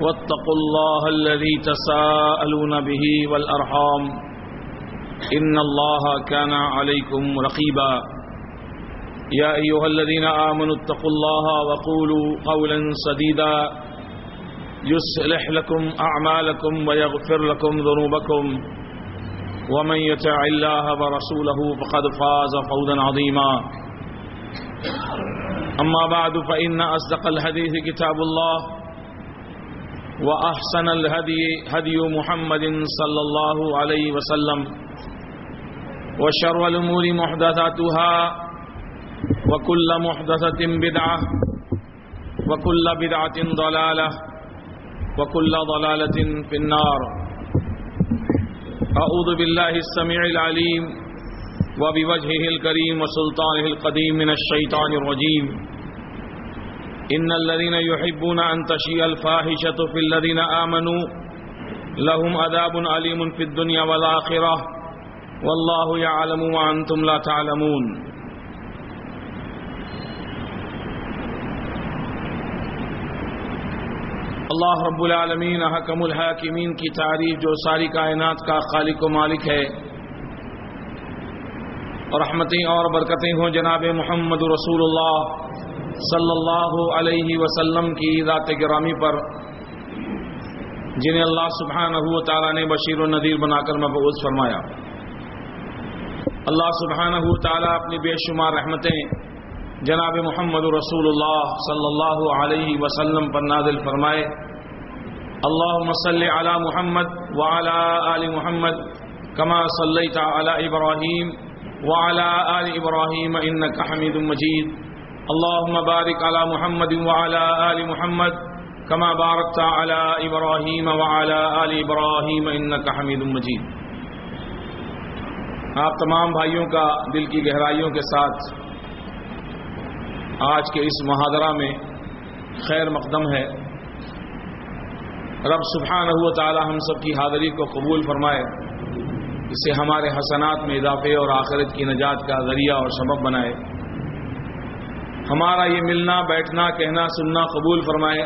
واتقوا الله الذي تساءلون به والأرحام. إن الله كان عليكم رقيبا. يا أيها الذين آمنوا اتقوا الله وقولوا قولا سديدا. يصلح لكم أعمالكم ويغفر لكم ذنوبكم. ومن يتع الله ورسوله فقد فاز فوزا عظيما. أما بعد فإن أصدق الحديث كتاب الله. وأحسن الهدي، هدي محمد صلى الله عليه وسلم. وشر الأمور محدثاتها، وكل محدثة بدعة، وكل بدعة ضلالة، وكل ضلالة في النار. أعوذ بالله السميع العليم، وبوجهه الكريم وسلطانه القديم من الشيطان الرجيم. إن الذين يحبون أن تشيء الفاحشة في الذين آمنوا لهم عذاب أليم في الدنيا والآخرة والله يعلم وأنتم لا تعلمون. اللہ رب العالمین حکم الحاکمین کی تعریف جو ساری کائنات کا خالق و مالک ہے رحمتیں اور برکتیں ہوں جناب محمد رسول اللہ صلی اللہ علیہ وسلم کی ذات گرامی پر، جنہیں اللہ سبحانہ و تعالیٰ نے بشیر و نذیر بنا کر مبعوث فرمایا۔ اللہ سبحانہ و تعالیٰ اپنی بے شمار رحمتیں جناب محمد رسول اللہ صلی اللہ علیہ وسلم پر نازل فرمائے۔ اللہم صلی علی محمد وعلی آل محمد کما صلیت علی ابراہیم وعلى آل إبراهيم إنك حميد مجيد اللهم بارك على محمد وعلى آل محمد كما باركت على إبراهيم وعلى آل إبراهيم إنك حميد مجيد۔ آپ تمام بھائیوں کا دل کی گہرائیوں کے ساتھ آج کے اس محاضرہ میں خیر مقدم ہے۔ رب سبحانہ و تعالی ہم سب کی حاضری کو قبول فرمائے۔ اسے ہمارے حسنات میں اضافے اور آخرت کی نجات کا ذریعہ اور سبب بنائے۔ ہمارا یہ ملنا، بیٹھنا، کہنا، سننا، قبول فرمائے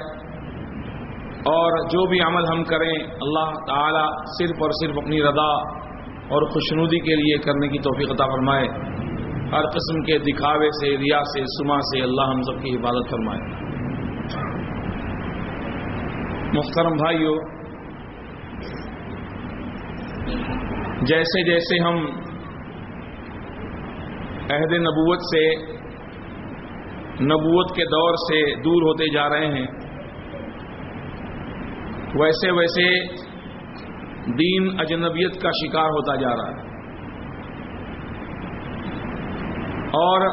اور جو بھی عمل ہم کریں، اللہ تعالی صرف اور صرف اپنی رضا اور خوشنودی کے لیے کرنے کی توفیق عطا فرمائے۔ ہر قسم کے دکھاوے سے، ریا سے، سما سے اللہ ہم سب کی حفاظت فرمائے۔ محترم بھائیو، جیسے جیسے ہم عہد نبوت سے نبوت کے دور سے دور ہوتے جا رہے ہیں۔ ویسے ویسے دین اجنبیت کا شکار ہوتا جا رہا ہے۔ اور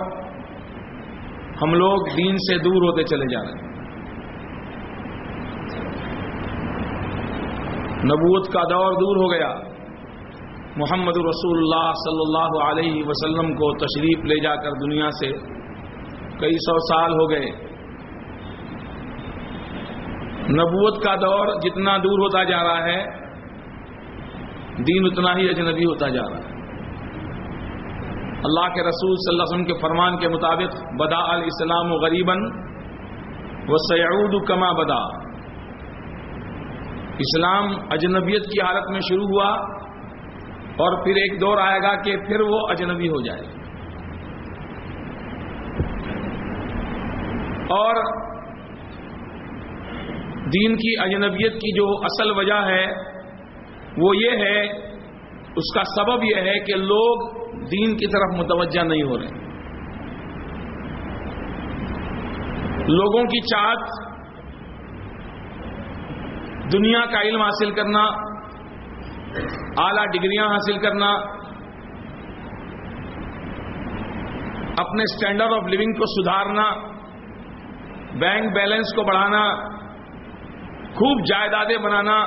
ہم لوگ دین سے دور ہوتے چلے جا رہے ہیں۔ نبوت کا دور دور ہو گیا۔ محمد رسول اللہ صلی اللہ علیہ وسلم کو تشریف لے جا کر دنیا سے کئی سو سال ہو گئے۔ نبوت کا دور جتنا دور ہوتا جا رہا ہے، دین اتنا ہی اجنبی ہوتا جا رہا ہے۔ اللہ کے رسول صلی اللہ علیہ وسلم کے فرمان کے مطابق، بدا الاسلام و غریباً و سعود کما بدا۔ اسلام اجنبیت کی حالت میں شروع ہوا اور پھر ایک دور آئے گا کہ پھر وہ اجنبی ہو جائے۔ گا اور دین کی اجنبیت کی جو اصل وجہ ہے، وہ یہ ہے، اس کا سبب یہ ہے کہ لوگ دین کی طرف متوجہ نہیں ہو رہے۔ لوگوں کی چاہت، دنیا کا علم حاصل کرنا، اعلی ڈگریاں حاصل کرنا، اپنے اسٹینڈرڈ آف لیونگ کو سدھارنا بینک بیلنس کو بڑھانا، خوب جائیدادیں بنانا،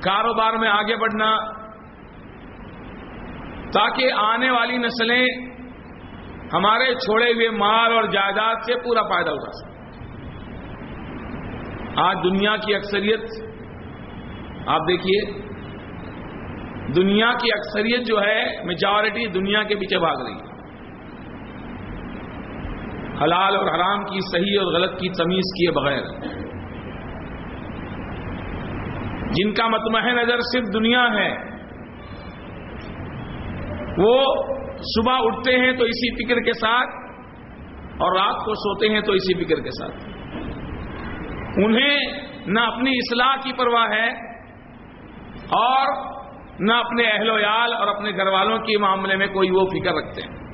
کاروبار میں آگے بڑھنا، تاکہ آنے والی نسلیں ہمارے چھوڑے ہوئے مال اور جائیداد سے پورا فائدہ اٹھا سکیں۔ آج دنیا کی اکثریت، آپ دیکھیے، دنیا کی اکثریت جو ہے میجورٹی دنیا کے پیچھے بھاگ رہی ہے۔ حلال اور حرام کی، صحیح اور غلط کی تمیز کیے بغیر۔ جن کا متمح نظر صرف دنیا ہے، وہ صبح اٹھتے ہیں تو اسی فکر کے ساتھ اور رات کو سوتے ہیں تو اسی فکر کے ساتھ۔ انہیں نہ اپنی اصلاح کی پرواہ ہے اور نہ اپنے اہل ویال اور اپنے گھر والوں کے معاملے میں کوئی وہ فکر رکھتے ہیں۔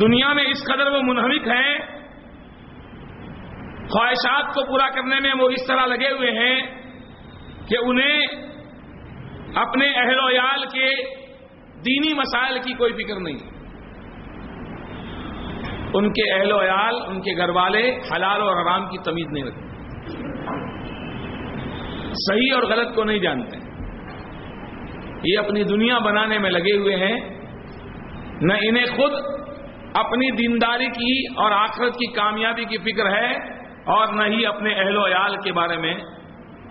دنیا میں اس قدر وہ منہمک ہیں، خواہشات کو پورا کرنے میں وہ اس طرح لگے ہوئے ہیں کہ انہیں اپنے اہل ویال کے دینی مسائل کی کوئی فکر نہیں۔ ان کے اہل ویال ان کے گھر والے حلال اور حرام کی تمیز نہیں رکھتے۔ صحیح اور غلط کو نہیں جانتے۔ یہ اپنی دنیا بنانے میں لگے ہوئے ہیں، نہ انہیں خود اپنی دینداری کی اور آخرت کی کامیابی کی فکر ہے اور نہ ہی اپنے اہل و عیال کے بارے میں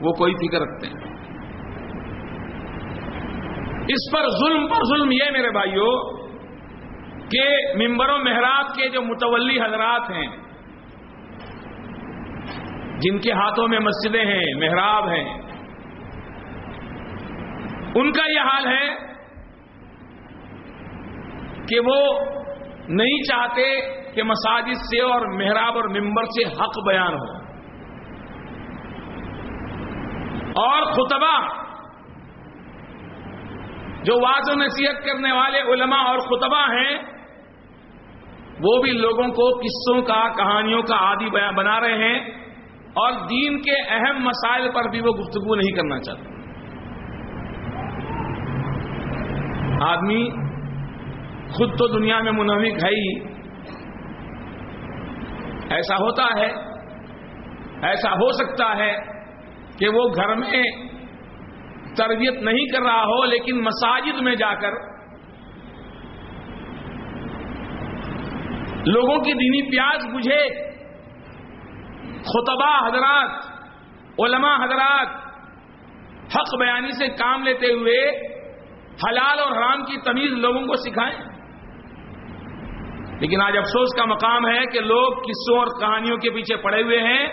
وہ کوئی فکر رکھتے ہیں۔ اس پر ظلم پر ظلم یہ میرے بھائیوں کہ ممبر و محراب کے جو متولی حضرات ہیں، جن کے ہاتھوں میں مسجدیں ہیں، محراب ہیں، ان کا یہ حال ہے کہ وہ نہیں چاہتے کہ مساجد سے اور محراب اور ممبر سے حق بیان ہو۔ اور خطبہ جو واض و نصیحت کرنے والے علماء اور خطبہ ہیں، وہ بھی لوگوں کو قصوں کا، کہانیوں کا عادی بنا رہے ہیں اور دین کے اہم مسائل پر بھی وہ گفتگو نہیں کرنا چاہتے۔ آدمی خود تو دنیا میں منہمک ہے ہی۔ ایسا ہوتا ہے، ایسا ہو سکتا ہے کہ وہ گھر میں تربیت نہیں کر رہا ہو، لیکن مساجد میں جا کر لوگوں کی دینی پیاز بجھے۔ خطبہ حضرات، علماء حضرات حق بیانی سے کام لیتے ہوئے حلال اور حرام کی تمیز لوگوں کو سکھائیں۔ لیکن آج افسوس کا مقام ہے کہ لوگ قصوں اور کہانیوں کے پیچھے پڑے ہوئے ہیں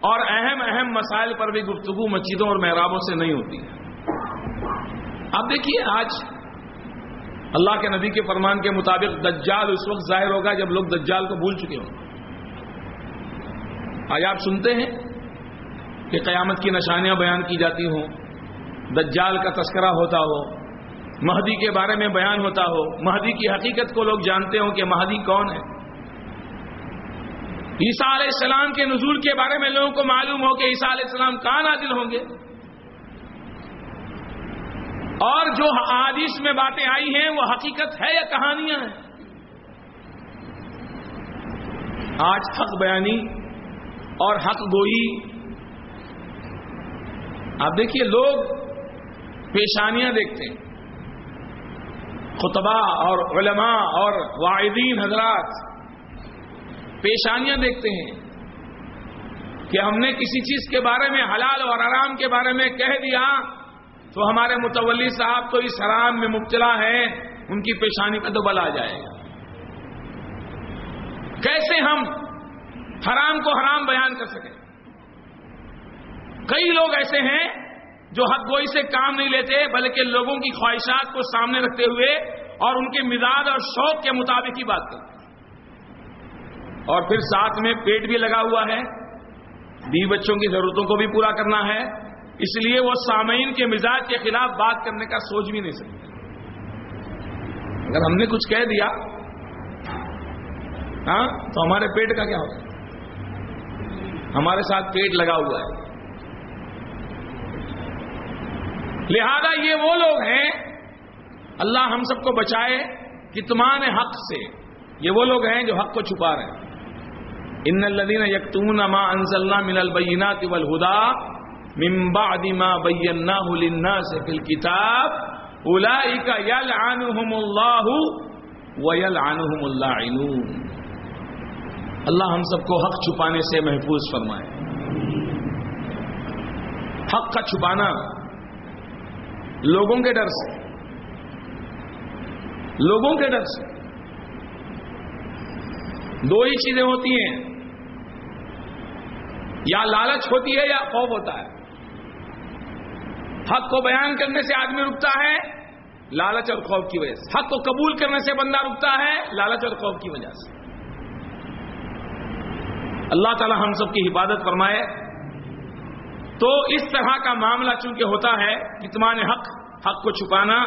اور اہم اہم مسائل پر بھی گفتگو مسجدوں اور محرابوں سے نہیں ہوتی ہے۔ اب دیکھیے آج اللہ کے نبی کے فرمان کے مطابق دجال اس وقت ظاہر ہوگا جب لوگ دجال کو بھول چکے ہوں۔ آج آپ سنتے ہیں کہ قیامت کی نشانیاں بیان کی جاتی ہوں، دجال کا تذکرہ ہوتا ہو مہدی کے بارے میں بیان ہوتا ہو، مہدی کی حقیقت کو لوگ جانتے ہوں کہ مہدی کون ہے۔ عیسیٰ علیہ السلام کے نزول کے بارے میں لوگوں کو معلوم ہو کہ عیسیٰ علیہ السلام کہاں نازل ہوں گے۔ اور جو حادیث میں باتیں آئی ہیں، وہ حقیقت ہے یا کہانیاں ہیں؟ آج حق بیانی اور حق گوئی۔ آپ دیکھیے، لوگ پیشانیاں دیکھتے ہیں۔ خطبہ اور علماء اور واحدین حضرات پیشانیاں دیکھتے ہیں کہ ہم نے کسی چیز کے بارے میں حلال اور آرام کے بارے میں کہہ دیا تو ہمارے متولی صاحب تو اس حرام میں مبتلا ہیں، ان کی پیشانی کا تو بل آ جائے گا۔ کیسے ہم حرام کو حرام بیان کر سکیں؟ کئی لوگ ایسے ہیں جو حق گوئی سے کام نہیں لیتے، بلکہ لوگوں کی خواہشات کو سامنے رکھتے ہوئے اور ان کے مزاج اور شوق کے مطابق ہی بات کرتے اور پھر ساتھ میں پیٹ بھی لگا ہوا ہے۔ بی بچوں کی ضرورتوں کو بھی پورا کرنا ہے۔ اس لیے وہ سامعین کے مزاج کے خلاف بات کرنے کا سوچ بھی نہیں سکتے۔ اگر ہم نے کچھ کہہ دیا ہاں تو ہمارے پیٹ کا کیا ہوگا ہمارے ساتھ پیٹ لگا ہوا ہے۔ لہذا یہ وہ لوگ ہیں، اللہ ہم سب کو بچائے کتمان حق سے۔ یہ وہ لوگ ہیں جو حق کو چھپا رہے ہیں۔ ان الدین یکتون ما انزلنا من البینات والہدا من بعد ما بیناہ للناس فی الكتاب اولئک یلعنہم اللہ ویلعنہم اللاعنون۔ اللہ ہم سب کو حق چھپانے سے محفوظ فرمائے۔ حق کا چھپانا لوگوں کے ڈر سے۔ لوگوں کے ڈر سے۔ دو ہی چیزیں ہوتی ہیں۔ یا لالچ ہوتی ہے یا خوف ہوتا ہے۔ حق کو بیان کرنے سے آدمی رکتا ہے، لالچ اور خوف کی وجہ سے۔ حق کو قبول کرنے سے بندہ رکتا ہے، لالچ اور خوف کی وجہ سے۔ اللہ تعالی ہم سب کی حفاظت فرمائے۔ تو اس طرح کا معاملہ چونکہ ہوتا ہے کتمان حق حق کو چھپانا،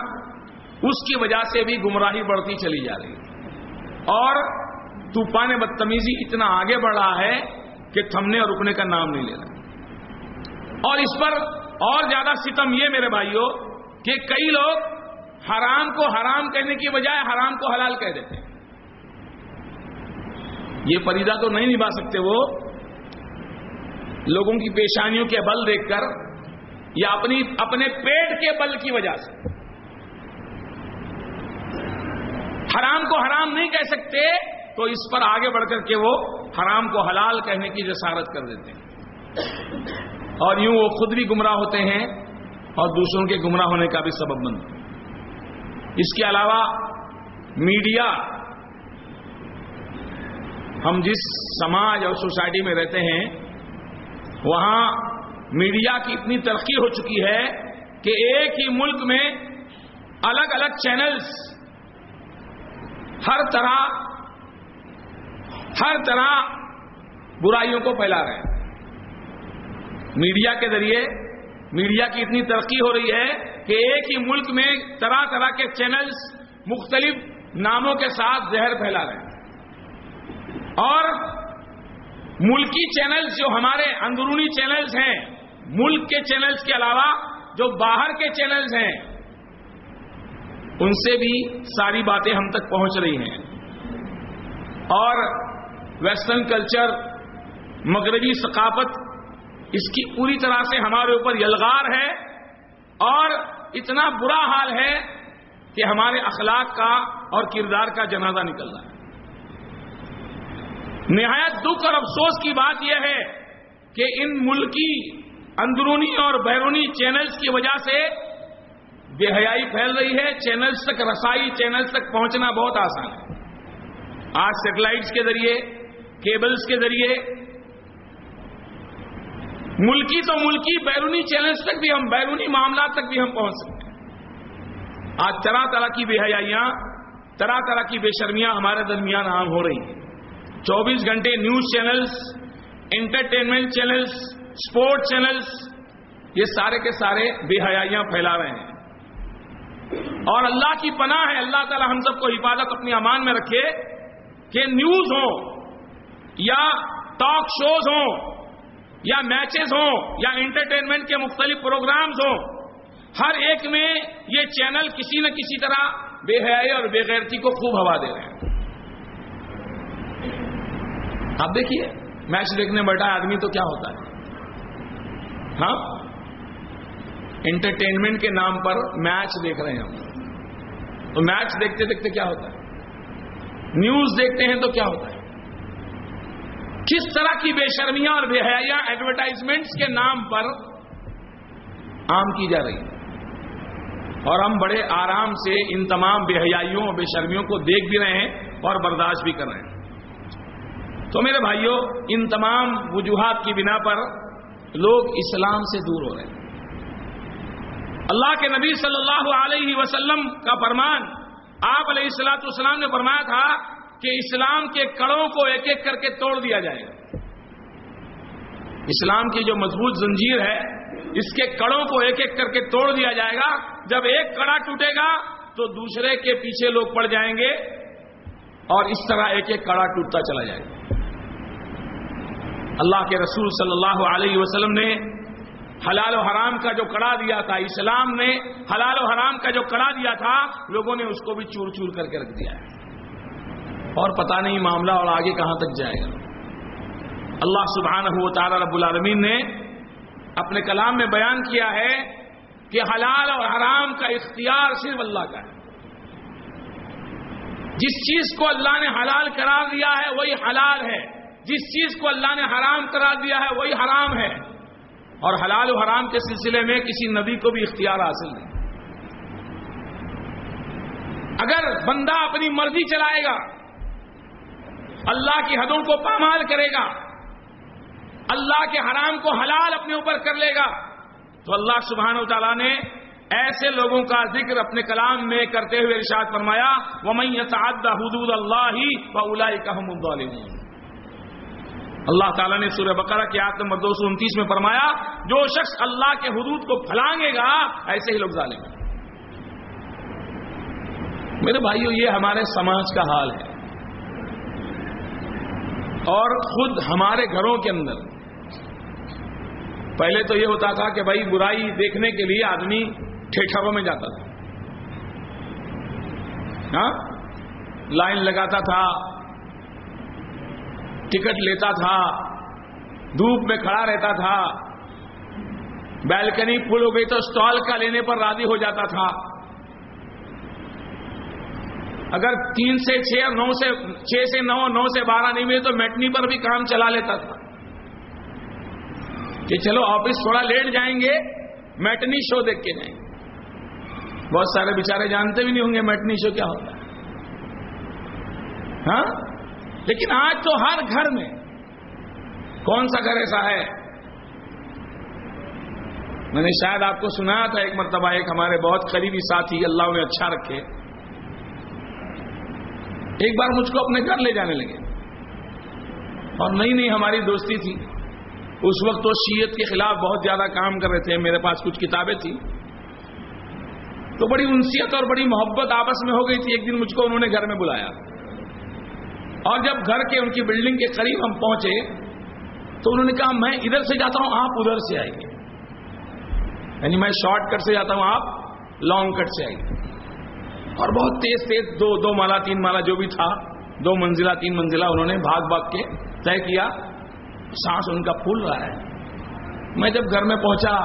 اس کی وجہ سے بھی گمراہی بڑھتی چلی جا رہی ہے۔ اور طوفان بدتمیزی اتنا آگے بڑھ رہا ہے کہ تھمنے اور رکنے کا نام نہیں لے رہا اور اس پر اور زیادہ ستم یہ میرے بھائیوں کہ کئی لوگ حرام کو حرام کہنے کی بجائے حرام کو حلال کہہ دیتے ہیں۔ یہ فریدہ تو نہیں نبھا سکتے وہ۔ لوگوں کی پیشانیوں کے بل دیکھ کر یا اپنی اپنے پیٹ کے بل کی وجہ سے۔ حرام کو حرام نہیں کہہ سکتے، تو اس پر آگے بڑھ کر کے وہ حرام کو حلال کہنے کی جسارت کر دیتے ہیں۔ اور یوں وہ خود بھی گمراہ ہوتے ہیں اور دوسروں کے گمراہ ہونے کا بھی سبب بنتے ہیں۔ اس کے علاوہ میڈیا، ہم جس سماج اور سوسائٹی میں رہتے ہیں وہاں میڈیا کی اتنی ترقی ہو چکی ہے کہ ایک ہی ملک میں الگ الگ چینلز ہر طرح ہر طرح برائیوں کو پھیلا رہے ہیں۔ میڈیا کے ذریعے میڈیا کی اتنی ترقی ہو رہی ہے کہ ایک ہی ملک میں طرح طرح کے چینلز مختلف ناموں کے ساتھ زہر پھیلا رہے ہیں۔ اور ملکی چینلز جو ہمارے اندرونی چینلز ہیں، ملک کے چینلز کے علاوہ جو باہر کے چینلز ہیں، ان سے بھی ساری باتیں ہم تک پہنچ رہی ہیں۔ اور ویسٹرن کلچر، مغربی ثقافت، اس کی پوری طرح سے ہمارے اوپر یلغار ہے۔ اور اتنا برا حال ہے کہ ہمارے اخلاق کا اور کردار کا جنازہ نکل رہا ہے۔ نہایت دکھ اور افسوس کی بات یہ ہے کہ ان ملکی اندرونی اور بیرونی چینلز کی وجہ سے بے حیائی پھیل رہی ہے۔ چینلز تک رسائی، چینلز تک پہنچنا بہت آسان ہے۔ آج سیٹلائٹس کے ذریعے، کیبلز کے ذریعے، ملکی تو ملکی، بیرونی چیلنج تک بھی ہم، بیرونی معاملات تک بھی ہم پہنچ سکتے ہیں۔ آج طرح طرح کی بے حیاں طرح طرح کی بے شرمیاں ہمارے درمیان عام ہو رہی ہیں۔ چوبیس گھنٹے news channels, entertainment channels sport channels, یہ سارے کے سارے بے حیاں پھیلا رہے ہیں۔ اور اللہ کی پناہ ہے، اللہ تعالی ہم سب کو حفاظت اپنی امان میں رکھے کہ نیوز ہو یا ٹاک شوز ہوں، یا میچز ہوں، یا انٹرٹینمنٹ کے مختلف پروگرامز ہوں، ہر ایک میں یہ چینل کسی نہ کسی طرح بے حیائی اور بے غیرتی کو خوب ہوا دے رہے ہیں۔ آپ دیکھیے، میچ دیکھنے بیٹھا آدمی تو کیا ہوتا ہے؟ ہاں؟ انٹرٹینمنٹ کے نام پر میچ دیکھ رہے ہیں ہم۔ تو میچ دیکھتے دیکھتے کیا ہوتا ہے؟ نیوز دیکھتے ہیں تو کیا ہوتا ہے؟ کس طرح کی بے شرمیاں اور بے حیاں ایڈورٹائزمنٹس کے نام پر عام کی جا رہی ہے اور ہم بڑے آرام سے ان تمام بے حیائیوں اور بے شرمیوں کو دیکھ بھی رہے ہیں اور برداشت بھی کر رہے ہیں۔ تو میرے بھائیوں ان تمام وجوہات کی بنا پر لوگ اسلام سے دور ہو رہے ہیں۔ اللہ کے نبی صلی اللہ علیہ وسلم کا فرمان، آپ علیہ السلاۃ والسلام نے فرمایا تھا کہ اسلام کے کڑوں کو ایک ایک کر کے توڑ دیا جائے گا۔ اسلام کی جو مضبوط زنجیر ہے، اس کے کڑوں کو ایک ایک کر کے توڑ دیا جائے گا۔ جب ایک کڑا ٹوٹے گا، تو دوسرے کے پیچھے لوگ پڑ جائیں گے اور اس طرح ایک ایک کڑا ٹوٹتا چلا جائے گا۔ اللہ کے رسول صلی اللہ علیہ وسلم نے حلال و حرام کا جو کڑا دیا تھا، اسلام نے حلال و حرام کا جو کڑا دیا تھا، لوگوں نے اس کو بھی چور چور کر کے رکھ دیا ہے۔ اور پتہ نہیں معاملہ اور آگے کہاں تک جائے گا۔ اللہ سبحانہ و تعالی رب العالمین نے اپنے کلام میں بیان کیا ہے کہ حلال اور حرام کا اختیار صرف اللہ کا ہے۔ جس چیز کو اللہ نے حلال قرار دیا ہے، وہی حلال ہے۔ جس چیز کو اللہ نے حرام قرار دیا ہے وہی حرام ہے اور حلال و حرام کے سلسلے میں کسی نبی کو بھی اختیار حاصل نہیں۔ اگر بندہ اپنی مرضی چلائے گا، اللہ کی حدوں کو پامال کرے گا، اللہ کے حرام کو حلال اپنے اوپر کر لے گا، تو اللہ سبحانہ و تعالیٰ نے ایسے لوگوں کا ذکر اپنے کلام میں کرتے ہوئے ارشاد فرمایا وہ میں حدود اللہ ہی اولا کا اللہ تعالیٰ نے سورہ بقرہ کی آیت نمبر دو سو انتیس میں فرمایا، جو شخص اللہ کے حدود کو پھلانگے گا، ایسے ہی لوگ ظالم ہیں۔ میرے بھائیو، یہ ہمارے سماج کا حال ہے۔ اور خود ہمارے گھروں کے اندر، پہلے تو یہ ہوتا تھا کہ بھائی، برائی دیکھنے کے لیے آدمی ٹھیٹھروں میں جاتا تھا۔ ہاں؟ لائن لگاتا تھا ٹکٹ لیتا تھا، دھوپ میں کھڑا رہتا تھا۔ بیلکنی پھول ہو گئی تو اسٹال کا لینے پر راضی ہو جاتا تھا۔ اگر تین سے چھ نو سے، چھ سے نو نو سے بارہ نہیں ملے تو میٹنی پر بھی کام چلا لیتا تھا۔ کہ چلو آفس تھوڑا لیٹ جائیں گے، میٹنی شو دیکھ کے جائیں گے۔ بہت سارے بیچارے جانتے بھی نہیں ہوں گے میٹنی شو کیا ہوتا ہے۔ ہاں؟ لیکن آج تو ہر گھر میں کون سا گھر ایسا ہے؟ میں نے شاید آپ کو سنایا تھا ایک مرتبہ ایک ہمارے بہت قریبی ساتھی اللہ انہیں اچھا رکھے۔ ایک بار مجھ کو اپنے گھر لے جانے لگے۔ اور نئی نئی ہماری دوستی تھی۔ اس وقت تو شیت کے خلاف بہت زیادہ کام کر رہے تھے، میرے پاس کچھ کتابیں تھیں۔ تو بڑی انسیت اور بڑی محبت آپس میں ہو گئی تھی۔ ایک دن مجھ کو انہوں نے گھر میں بلایا۔ اور جب گھر کے ان کی بلڈنگ کے قریب ہم پہنچے تو انہوں نے کہا، میں ادھر سے جاتا ہوں، آپ ادھر سے آئیں گے یعنی میں شارٹ کٹ سے جاتا ہوں، آپ لانگ کٹ سے آئیں گے اور بہت تیز تیز دو دو مالا، تین مالا جو بھی تھا، دو منزلہ، تین منزلہ انہوں نے بھاگ بھاگ کے طے کیا. سانس ان کا پھول رہا ہے. میں جب گھر میں پہنچا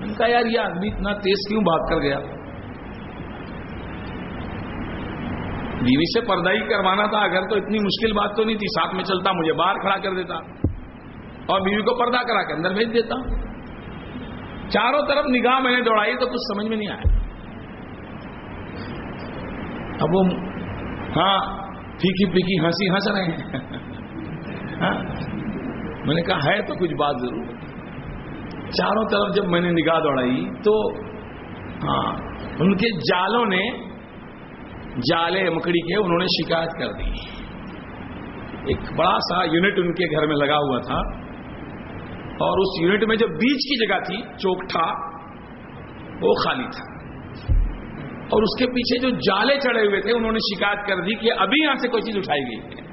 ان کا یار، یہ آدمی اتنا تیز کیوں بھاگ کر گیا؟ بیوی سے پردہ ہی کروانا تھا، اگر تو اتنی مشکل بات تو نہیں تھی۔ ساتھ میں چلتا، مجھے باہر کھڑا کر دیتا۔ اور بیوی کو پردہ کرا کے اندر بھیج دیتا۔ چاروں طرف نگاہ میں نے دوڑائی تو کچھ سمجھ میں نہیں آیا۔ اب وہ ہاں پھیکی پھیکی ہنسی ہنس رہے ہیں۔ ہاں؟ میں نے کہا، ہے تو کچھ بات ضرور۔ چاروں طرف جب میں نے نگاہ دوڑائی تو ہاں ان کے جالوں نے جالے مکڑی کے انہوں نے شکایت کر دی۔ ایک بڑا سا یونٹ ان کے گھر میں لگا ہوا تھا۔ اور اس یونٹ میں جو بیچ کی جگہ تھی چوکٹا وہ خالی تھا۔ اور اس کے پیچھے جو جالے چڑھے ہوئے تھے، انہوں نے شکایت کر دی کہ ابھی یہاں سے کوئی چیز اٹھائی گئی ہے۔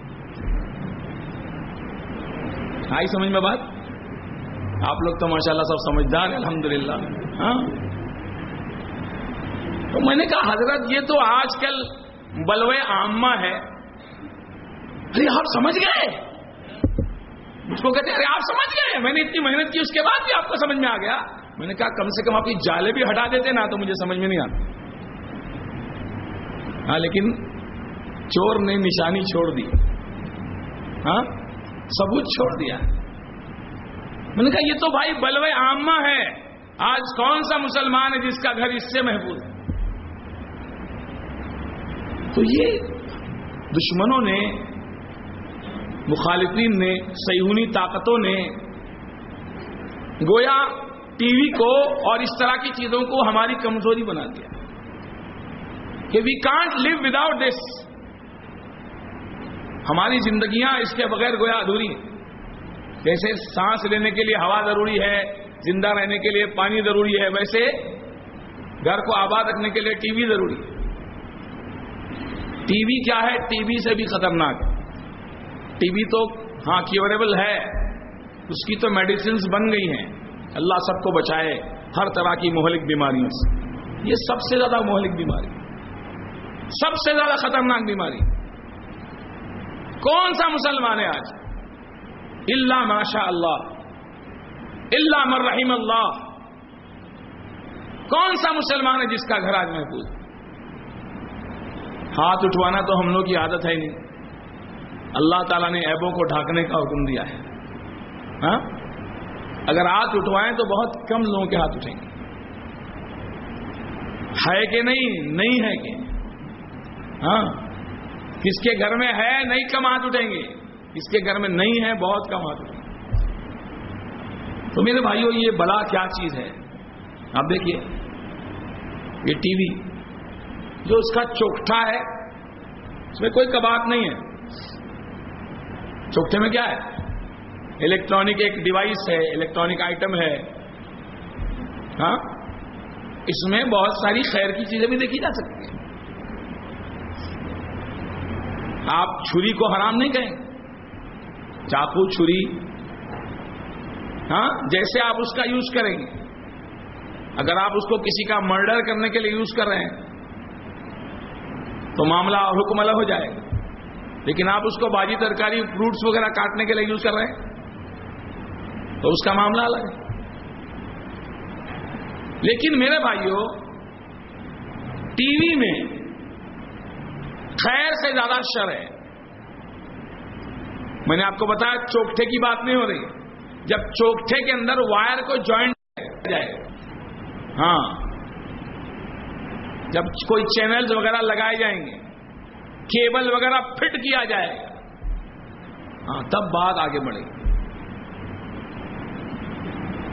آئی سمجھ میں بات؟ آپ لوگ تو ماشاءاللہ سب سمجھدار ہیں، الحمدللہ۔ ہاں؟ تو میں نے کہا، حضرت، یہ تو آج کل بلوے عامہ ہے۔ ارے، آپ سمجھ گئے؟ مجھ کو کہتے ارے، آپ سمجھ گئے؟ میں نے اتنی محنت کی، اس کے بعد بھی آپ کو سمجھ میں آ گیا۔ میں نے کہا، کم سے کم آپ کی جالے بھی ہٹا دیتے نا، تو مجھے سمجھ میں نہیں آتا ہاں لیکن چور نے نشانی چھوڑ دی۔ ہاں ثبوت چھوڑ دیا۔ میں نے کہا، یہ تو بھائی بلوے عامہ ہے۔ آج کون سا مسلمان ہے جس کا گھر اس سے محفوظ ہے؟ تو یہ دشمنوں نے، مخالفین نے سیہونی طاقتوں نے گویا ٹی وی کو اور اس طرح کی چیزوں کو ہماری کمزوری بنا دیا۔ کہ we can't leave without this ہماری زندگیاں اس کے بغیر گویا ادھوری ہیں۔ جیسے سانس لینے کے لیے ہوا ضروری ہے، زندہ رہنے کے لیے پانی ضروری ہے، ویسے گھر کو آباد رکھنے کے لیے ٹی وی ضروری ہے۔ ٹی وی کیا ہے؟ ٹی وی سے بھی خطرناک ٹی وی تو ہاں کیوریبل ہے۔ اس کی تو میڈیسنز بن گئی ہیں۔ اللہ سب کو بچائے ہر طرح کی مہلک بیماریوں سے۔ یہ سب سے زیادہ مہلک بیماری۔ سب سے زیادہ خطرناک بیماری۔ کون سا مسلمان ہے آج؟ اللہ ماشاء اللہ۔ اللہ مرحیم اللہ۔ کون سا مسلمان ہے جس کا گھر آج محفوظ ہاتھ اٹھوانا تو ہم لوگ کی عادت ہے نہیں۔ اللہ تعالیٰ نے ایبوں کو ڈھانکنے کا حکم دیا ہے۔ ہاں؟ اگر ہاتھ اٹھوائیں تو بہت کم لوگوں کے ہاتھ اٹھیں گے۔ ہے کہ نہیں؟ نہیں ہے کہ۔ ہاں؟ کس کے گھر میں ہے نہیں کم ہاتھ اٹھیں گے۔ کس کے گھر میں نہیں ہے بہت کم ہاتھ اٹھیں گے۔ تو میرے بھائیوں یہ بلا کیا چیز ہے؟ آپ دیکھیے، یہ ٹی وی۔ جو اس کا چوکٹا ہے، اس میں کوئی کباب نہیں ہے۔ چوکٹے میں کیا ہے؟ الیکٹرانک ایک ڈیوائس ہے الیکٹرانک آئٹم ہے۔ ہاں؟ اس میں بہت ساری خیر کی چیزیں بھی دیکھی جا سکتی ہیں۔ آپ چھری کو حرام نہیں کہیں۔ چاقو چھری۔ ہاں؟ جیسے آپ اس کا یوز کریں گے۔ اگر آپ اس کو کسی کا مرڈر کرنے کے لیے یوز کر رہے ہیں تو معاملہ حکم الگ ہو جائے گا۔ لیکن آپ اس کو باجی ترکاری فروٹس وغیرہ کاٹنے کے لیے یوز کر رہے ہیں؟ تو اس کا معاملہ الگ ہے۔ لیکن میرے بھائیوں ٹی وی میں خیر سے زیادہ شر ہے۔ میں نے آپ کو بتایا چوکٹے کی بات نہیں ہو رہی۔ جب چوکٹے کے اندر وائر کو جوائنٹ جائے ہاں جب کوئی چینلز وغیرہ لگائے جائیں گے، کیبل وغیرہ فٹ کیا جائے گا ہاں تب بات آگے بڑھے گی۔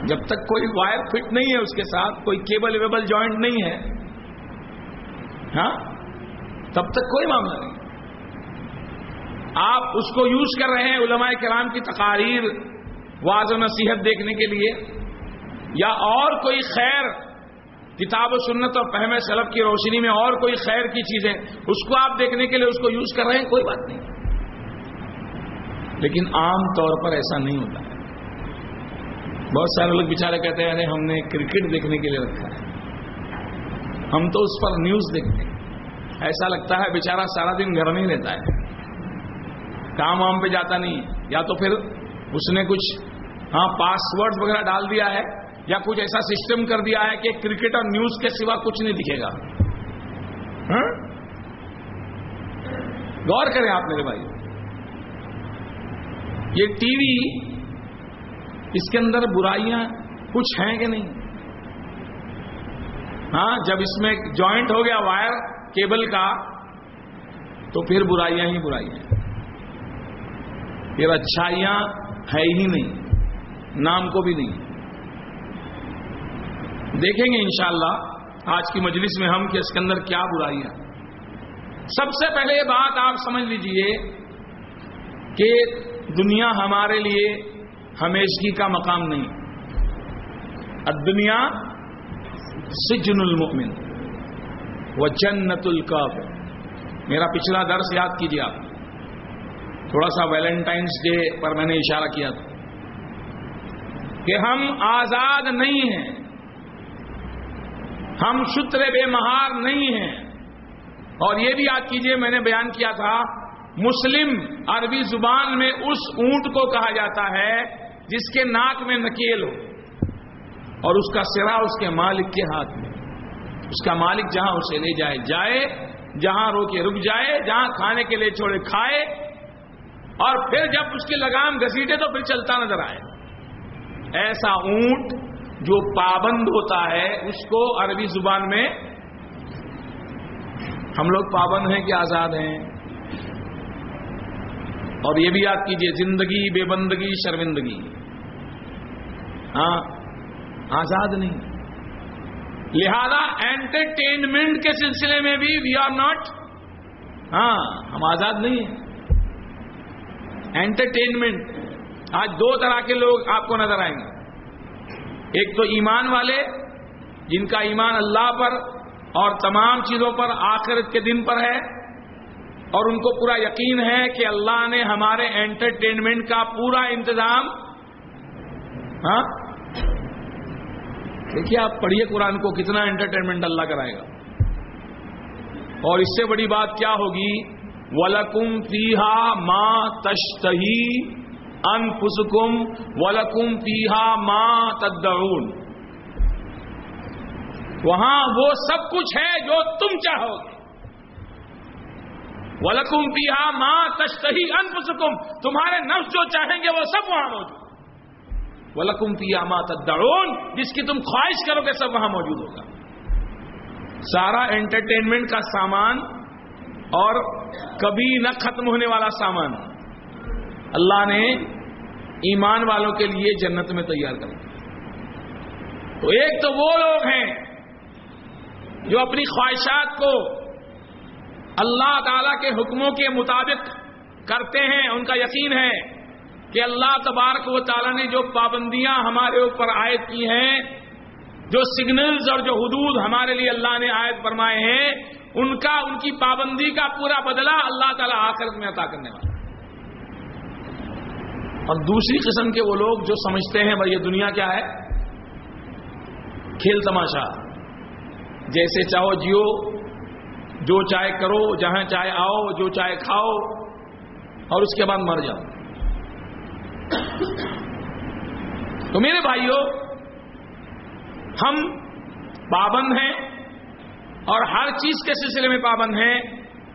جب تک کوئی وائر فٹ نہیں ہے اس کے ساتھ، کوئی کیبل ویبل جوائنٹ نہیں ہے ہاں تب تک کوئی معاملہ نہیں۔ آپ اس کو یوز کر رہے ہیں علماء کرام کی تقاریر واض و نصیحت دیکھنے کے لیے، یا اور کوئی خیر کتاب و سنت اور فہم سلب کی روشنی میں اور کوئی خیر کی چیزیں، اس کو آپ دیکھنے کے لیے اس کو یوز کر رہے ہیں، کوئی بات نہیں۔ لیکن عام طور پر ایسا نہیں ہوتا۔ ہے بہت سارے لوگ بےچارے کہتے ہیں، ارے ہم نے کرکٹ دیکھنے کے لیے رکھا ہے۔ ہم تو اس پر نیوز دیکھتے ہیں۔ ایسا لگتا ہے بیچارہ سارا دن گھر نہیں رہتا ہے۔ کام وام پہ جاتا نہیں یا تو پھر اس نے کچھ ہاں پاسورڈ وغیرہ ڈال دیا ہے۔ یا کچھ ایسا سسٹم کر دیا ہے کہ کرکٹ اور نیوز کے سوا کچھ نہیں دکھے گا؟ ہاں؟ غور کریں آپ میرے بھائی۔ یہ ٹی وی اس کے اندر برائیاں کچھ ہیں کہ نہیں؟ ہاں جب اس میں جوائنٹ ہو گیا وائر کیبل کا، تو پھر برائیاں ہی برائیاں پھر اچھائیاں ہے ہی نہیں، نام کو بھی نہیں۔ دیکھیں گے انشاءاللہ آج کی مجلس میں ہم کہ اس کے اندر کیا برائیاں سب سے پہلے یہ بات آپ سمجھ لیجیے کہ دنیا ہمارے لیے ہمیشگی کا مقام نہیں۔ دنیا سجن المؤمن وہ جنت القاب میرا پچھلا درس یاد کیجیے آپ۔ تھوڑا سا ویلنٹائنس ڈے پر میں نے اشارہ کیا تھا کہ ہم آزاد نہیں ہیں۔ ہم شتر بے مہار نہیں ہیں۔ اور یہ بھی یاد کیجیے، میں نے بیان کیا تھا، مسلم عربی زبان میں اس اونٹ کو کہا جاتا ہے جس کے ناک میں نکیل ہو اور اس کا سرا اس کے مالک کے ہاتھ میں۔ اس کا مالک جہاں اسے لے جائے جائے، جہاں روکے رک جائے، جہاں کھانے کے لیے چھوڑے کھائے۔ اور پھر جب اس کی لگام گھسیٹے تو پھر چلتا نظر آئے۔ ایسا اونٹ جو پابند ہوتا ہے، اس کو عربی زبان میں ہم لوگ پابند ہیں کہ آزاد ہیں۔ اور یہ بھی یاد کیجیے، زندگی، بے بندگی، شرمندگی۔ ہاں آزاد نہیں۔ لہذا انٹرٹینمنٹ کے سلسلے میں بھی وی آر ناٹ ہاں ہم آزاد نہیں ہیں۔ انٹرٹینمنٹ آج دو طرح کے لوگ آپ کو نظر آئیں گے۔ ایک تو ایمان والے جن کا ایمان اللہ پر اور تمام چیزوں پر آخرت کے دن پر ہے اور ان کو پورا یقین ہے کہ اللہ نے ہمارے انٹرٹینمنٹ کا پورا انتظام ہاں؟ دیکھیے آپ پڑھیے قرآن کو کتنا انٹرٹینمنٹ اللہ کرائے گا۔ اور اس سے بڑی بات کیا ہوگی؟ ولکم پیہا ماں تشتہی انفسکم ولکم پیہا ماں تدعون۔ وہاں وہ سب کچھ ہے جو تم چاہو گے ولکم پیہا ماں تشتہی انفسکم۔ تمہارے نفس جو چاہیں گے وہ سب وہاں موجود ولکم پیہا ماں تدعون۔ جس کی تم خواہش کرو گے سب وہاں موجود ہوگا۔ سارا انٹرٹینمنٹ کا سامان اور کبھی نہ ختم ہونے والا سامان۔ اللہ نے ایمان والوں کے لیے جنت میں تیار کر تو ایک تو وہ لوگ ہیں جو اپنی خواہشات کو اللہ تعالی کے حکموں کے مطابق کرتے ہیں۔ ان کا یقین ہے کہ اللہ تبارک و تعالیٰ نے جو پابندیاں ہمارے اوپر عائد کی ہیں، جو سگنلز اور جو حدود ہمارے لیے اللہ نے عائد فرمائے ہیں، ان کا، ان کی پابندی کا پورا بدلہ اللہ تعالیٰ آخرت میں عطا کرنے والا اور دوسری قسم کے وہ لوگ جو سمجھتے ہیں بھائی یہ دنیا کیا ہے؟ کھیل تماشا۔ جیسے چاہو جیو، جو چاہے کرو، جہاں چاہے آؤ، جو چاہے کھاؤ، اور اس کے بعد مر جاؤ۔ تو میرے بھائیوں ہم پابند ہیں اور ہر چیز کے سلسلے میں پابند ہیں،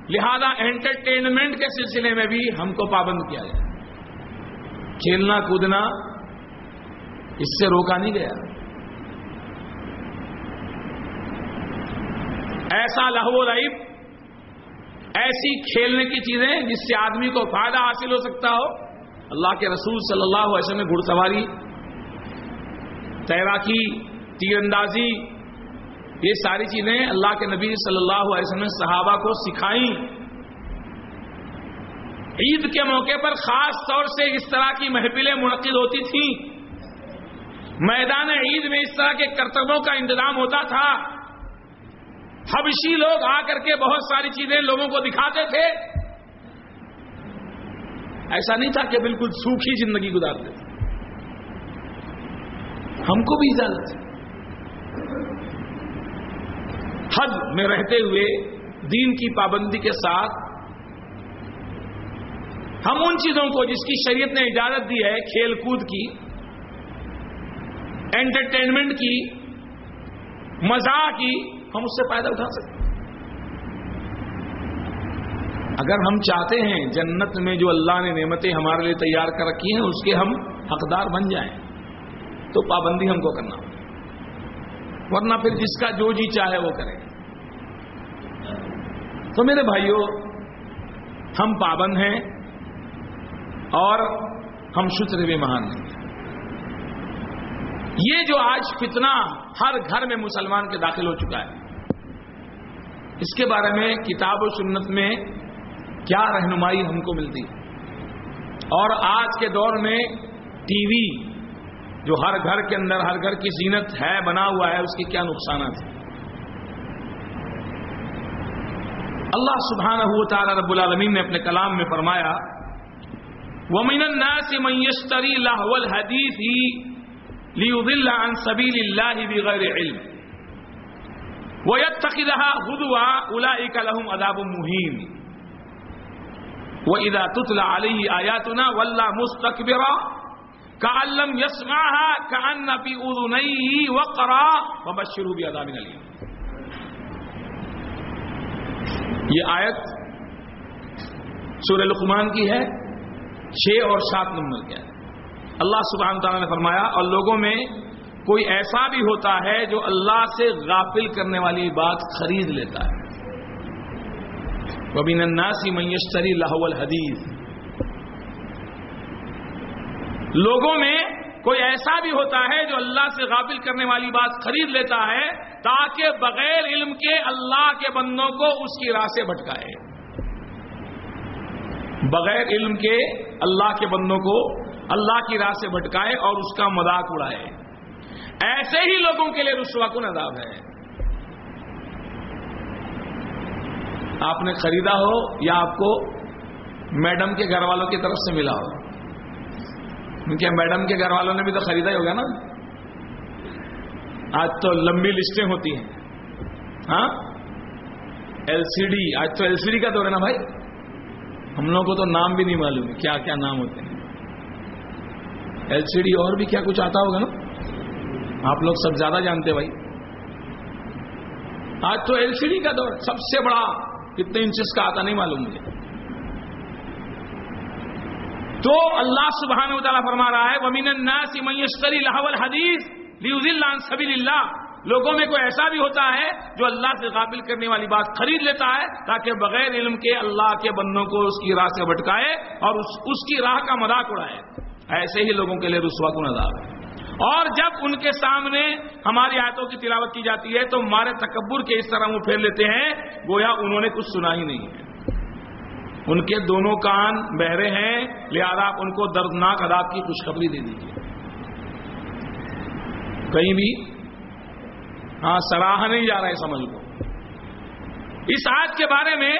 لہذا انٹرٹینمنٹ کے سلسلے میں بھی ہم کو پابند کیا جائے۔ کھیلنا کودنا، اس سے روکا نہیں گیا۔ ایسا لہو لعب ایسی کھیلنے کی چیزیں جس سے آدمی کو فائدہ حاصل ہو سکتا ہو۔ اللہ کے رسول صلی اللہ علیہ وسلم نے گھڑ سواری تیراکی، تیر اندازی، یہ ساری چیزیں اللہ کے نبی صلی اللہ علیہ وسلم نے صحابہ کو سکھائیں۔ عید کے موقع پر خاص طور سے اس طرح کی محفلیں منعقد ہوتی تھیں۔ میدان عید میں اس طرح کے کرتبوں کا انتظام ہوتا تھا۔ حبشی لوگ آ کر کے بہت ساری چیزیں لوگوں کو دکھاتے تھے۔ ایسا نہیں تھا کہ بالکل سوکھی زندگی گزارتے۔ تھے ہم کو بھی اجازت۔ حد میں رہتے ہوئے دین کی پابندی کے ساتھ ہم ان چیزوں کو جس کی شریعت نے اجازت دی ہے، کھیل کود کی انٹرٹینمنٹ کی، مزاح کی، ہم اس سے فائدہ اٹھا سکتے ہیں۔ اگر ہم چاہتے ہیں جنت میں جو اللہ نے نعمتیں ہمارے لیے تیار کر رکھی ہیں، اس کے ہم حقدار بن جائیں، تو پابندی ہم کو کرنا ورنہ پھر جس کا جو جی چاہے وہ کرے۔ تو میرے بھائیوں ہم پابند ہیں۔ اور ہم شتر بھی مہان ہیں۔ یہ جو آج فتنہ ہر گھر میں مسلمان کے داخل ہو چکا ہے، اس کے بارے میں کتاب و سنت میں کیا رہنمائی ہم کو ملتی؟ اور آج کے دور میں ٹی وی جو ہر گھر کے اندر، ہر گھر کی زینت ہے، بنا ہوا ہے، اس کے کیا نقصانات ہیں؟ اللہ سبحانہ ہو تعالی رب العالمین نے اپنے کلام میں فرمایا ومن الناس من يشتري لهو الحديث ليضل عن سبيل الله بغير علم. ويتخذها هدوا أولئك لهم عذاب مهين. وإذا تتلى عليه آياتنا ولا مستكبرا كأن لم يسمعها كأن في أذنيه وقرا وبشره بعذاب أليم. یہ آیت سورہ لقمان کی ہے؟ چھ اور سات نمبر کے اللہ سبحانہ تعالیٰ نے فرمایا، اور لوگوں میں کوئی ایسا بھی ہوتا ہے جو اللہ سے غافل کرنے والی بات خرید لیتا ہے۔ وبین الناسی میشتری لاہول الحدیث لوگوں میں کوئی ایسا بھی ہوتا ہے جو اللہ سے غافل کرنے والی بات خرید لیتا ہے تاکہ بغیر علم کے اللہ کے بندوں کو اس کی راہ سے بھٹکائے۔ بغیر علم کے اللہ کے بندوں کو اللہ کی راہ سے بھٹکائے اور اس کا مذاق اڑائے۔ ایسے ہی لوگوں کے لیے رسوا کن عذاب ہے؟ آپ نے خریدا ہو یا آپ کو میڈم کے گھر والوں کی طرف سے ملا ہو؟ کیا میڈم کے گھر والوں نے بھی تو خریدا ہی ہوگا نا۔ آج تو لمبی لسٹیں ہوتی ہیں۔ ہاں؟ ایل سی ڈی آج تو ایل سی ڈی کا دور ہے نا بھائی۔ ہم لوگوں کو تو نام بھی نہیں معلوم کیا کیا نام ہوتے ہیں۔ ایل سی ڈی اور بھی کیا کچھ آتا ہوگا نا؟ آپ لوگ سب زیادہ جانتے بھائی۔ آج تو ایل سی ڈی کا دور سب سے بڑا کتنے انچز کا آتا نہیں معلوم مجھے۔ تو اللہ سبحانہ و تعالیٰ فرما رہا ہے ومین الناس من یشتری لہو الحدیث لیضل سبیل اللہ لوگوں میں کوئی ایسا بھی ہوتا ہے جو اللہ سے قابل کرنے والی بات خرید لیتا ہے تاکہ بغیر علم کے اللہ کے بندوں کو اس کی راہ سے بھٹکائے اور اس اس کی راہ کا مذاق اڑائے۔ ایسے ہی لوگوں کے لیے رسوا کو نظار ہے۔ اور جب ان کے سامنے ہماری آیتوں کی تلاوت کی جاتی ہے تو ہمارے تکبر کے اس طرح منہ پھیر لیتے ہیں، گویا انہوں نے کچھ سنا ہی نہیں ہے۔ ان کے دونوں کان بہرے ہیں، لہذا آپ ان کو دردناک عذاب کی خوشخبری دے دیجیے کہیں بھی ہاں سراہ نہیں جا رہا ہے سمجھ کو اس آیت کے بارے میں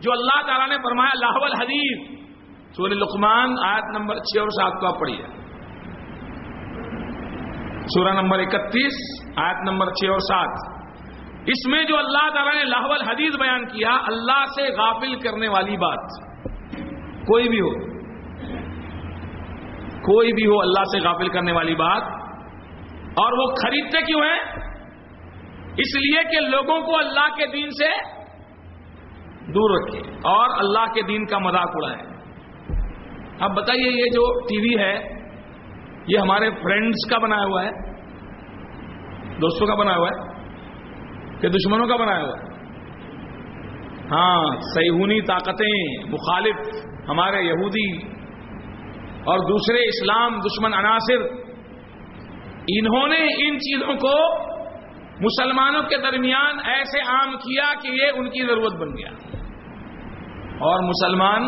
جو اللہ تعالیٰ نے فرمایا لاہول حدیث سور لقمان آیت نمبر چھ اور سات کو آپ پڑھیے۔ سورہ نمبر اکتیس، آیت نمبر چھ اور سات۔ اس میں جو اللہ تعالیٰ نے لاہول حدیث بیان کیا، اللہ سے غافل کرنے والی بات۔ کوئی بھی ہو۔ کوئی بھی ہو، اللہ سے غافل کرنے والی بات۔ اور وہ خریدتے کیوں ہیں؟ اس لیے کہ لوگوں کو اللہ کے دین سے دور رکھے اور اللہ کے دین کا مذاق اڑائے۔ اب بتائیے یہ جو ٹی وی ہے، یہ ہمارے فرینڈس کا بنایا ہوا ہے، دوستوں کا بنایا ہوا ہے، کہ دشمنوں کا بنایا ہوا ہے؟ ہاں سیہونی طاقتیں، مخالف ہمارے یہودی اور دوسرے اسلام دشمن عناصر، انہوں نے ان چیزوں کو مسلمانوں کے درمیان ایسے عام کیا کہ یہ ان کی ضرورت بن گیا۔ اور مسلمان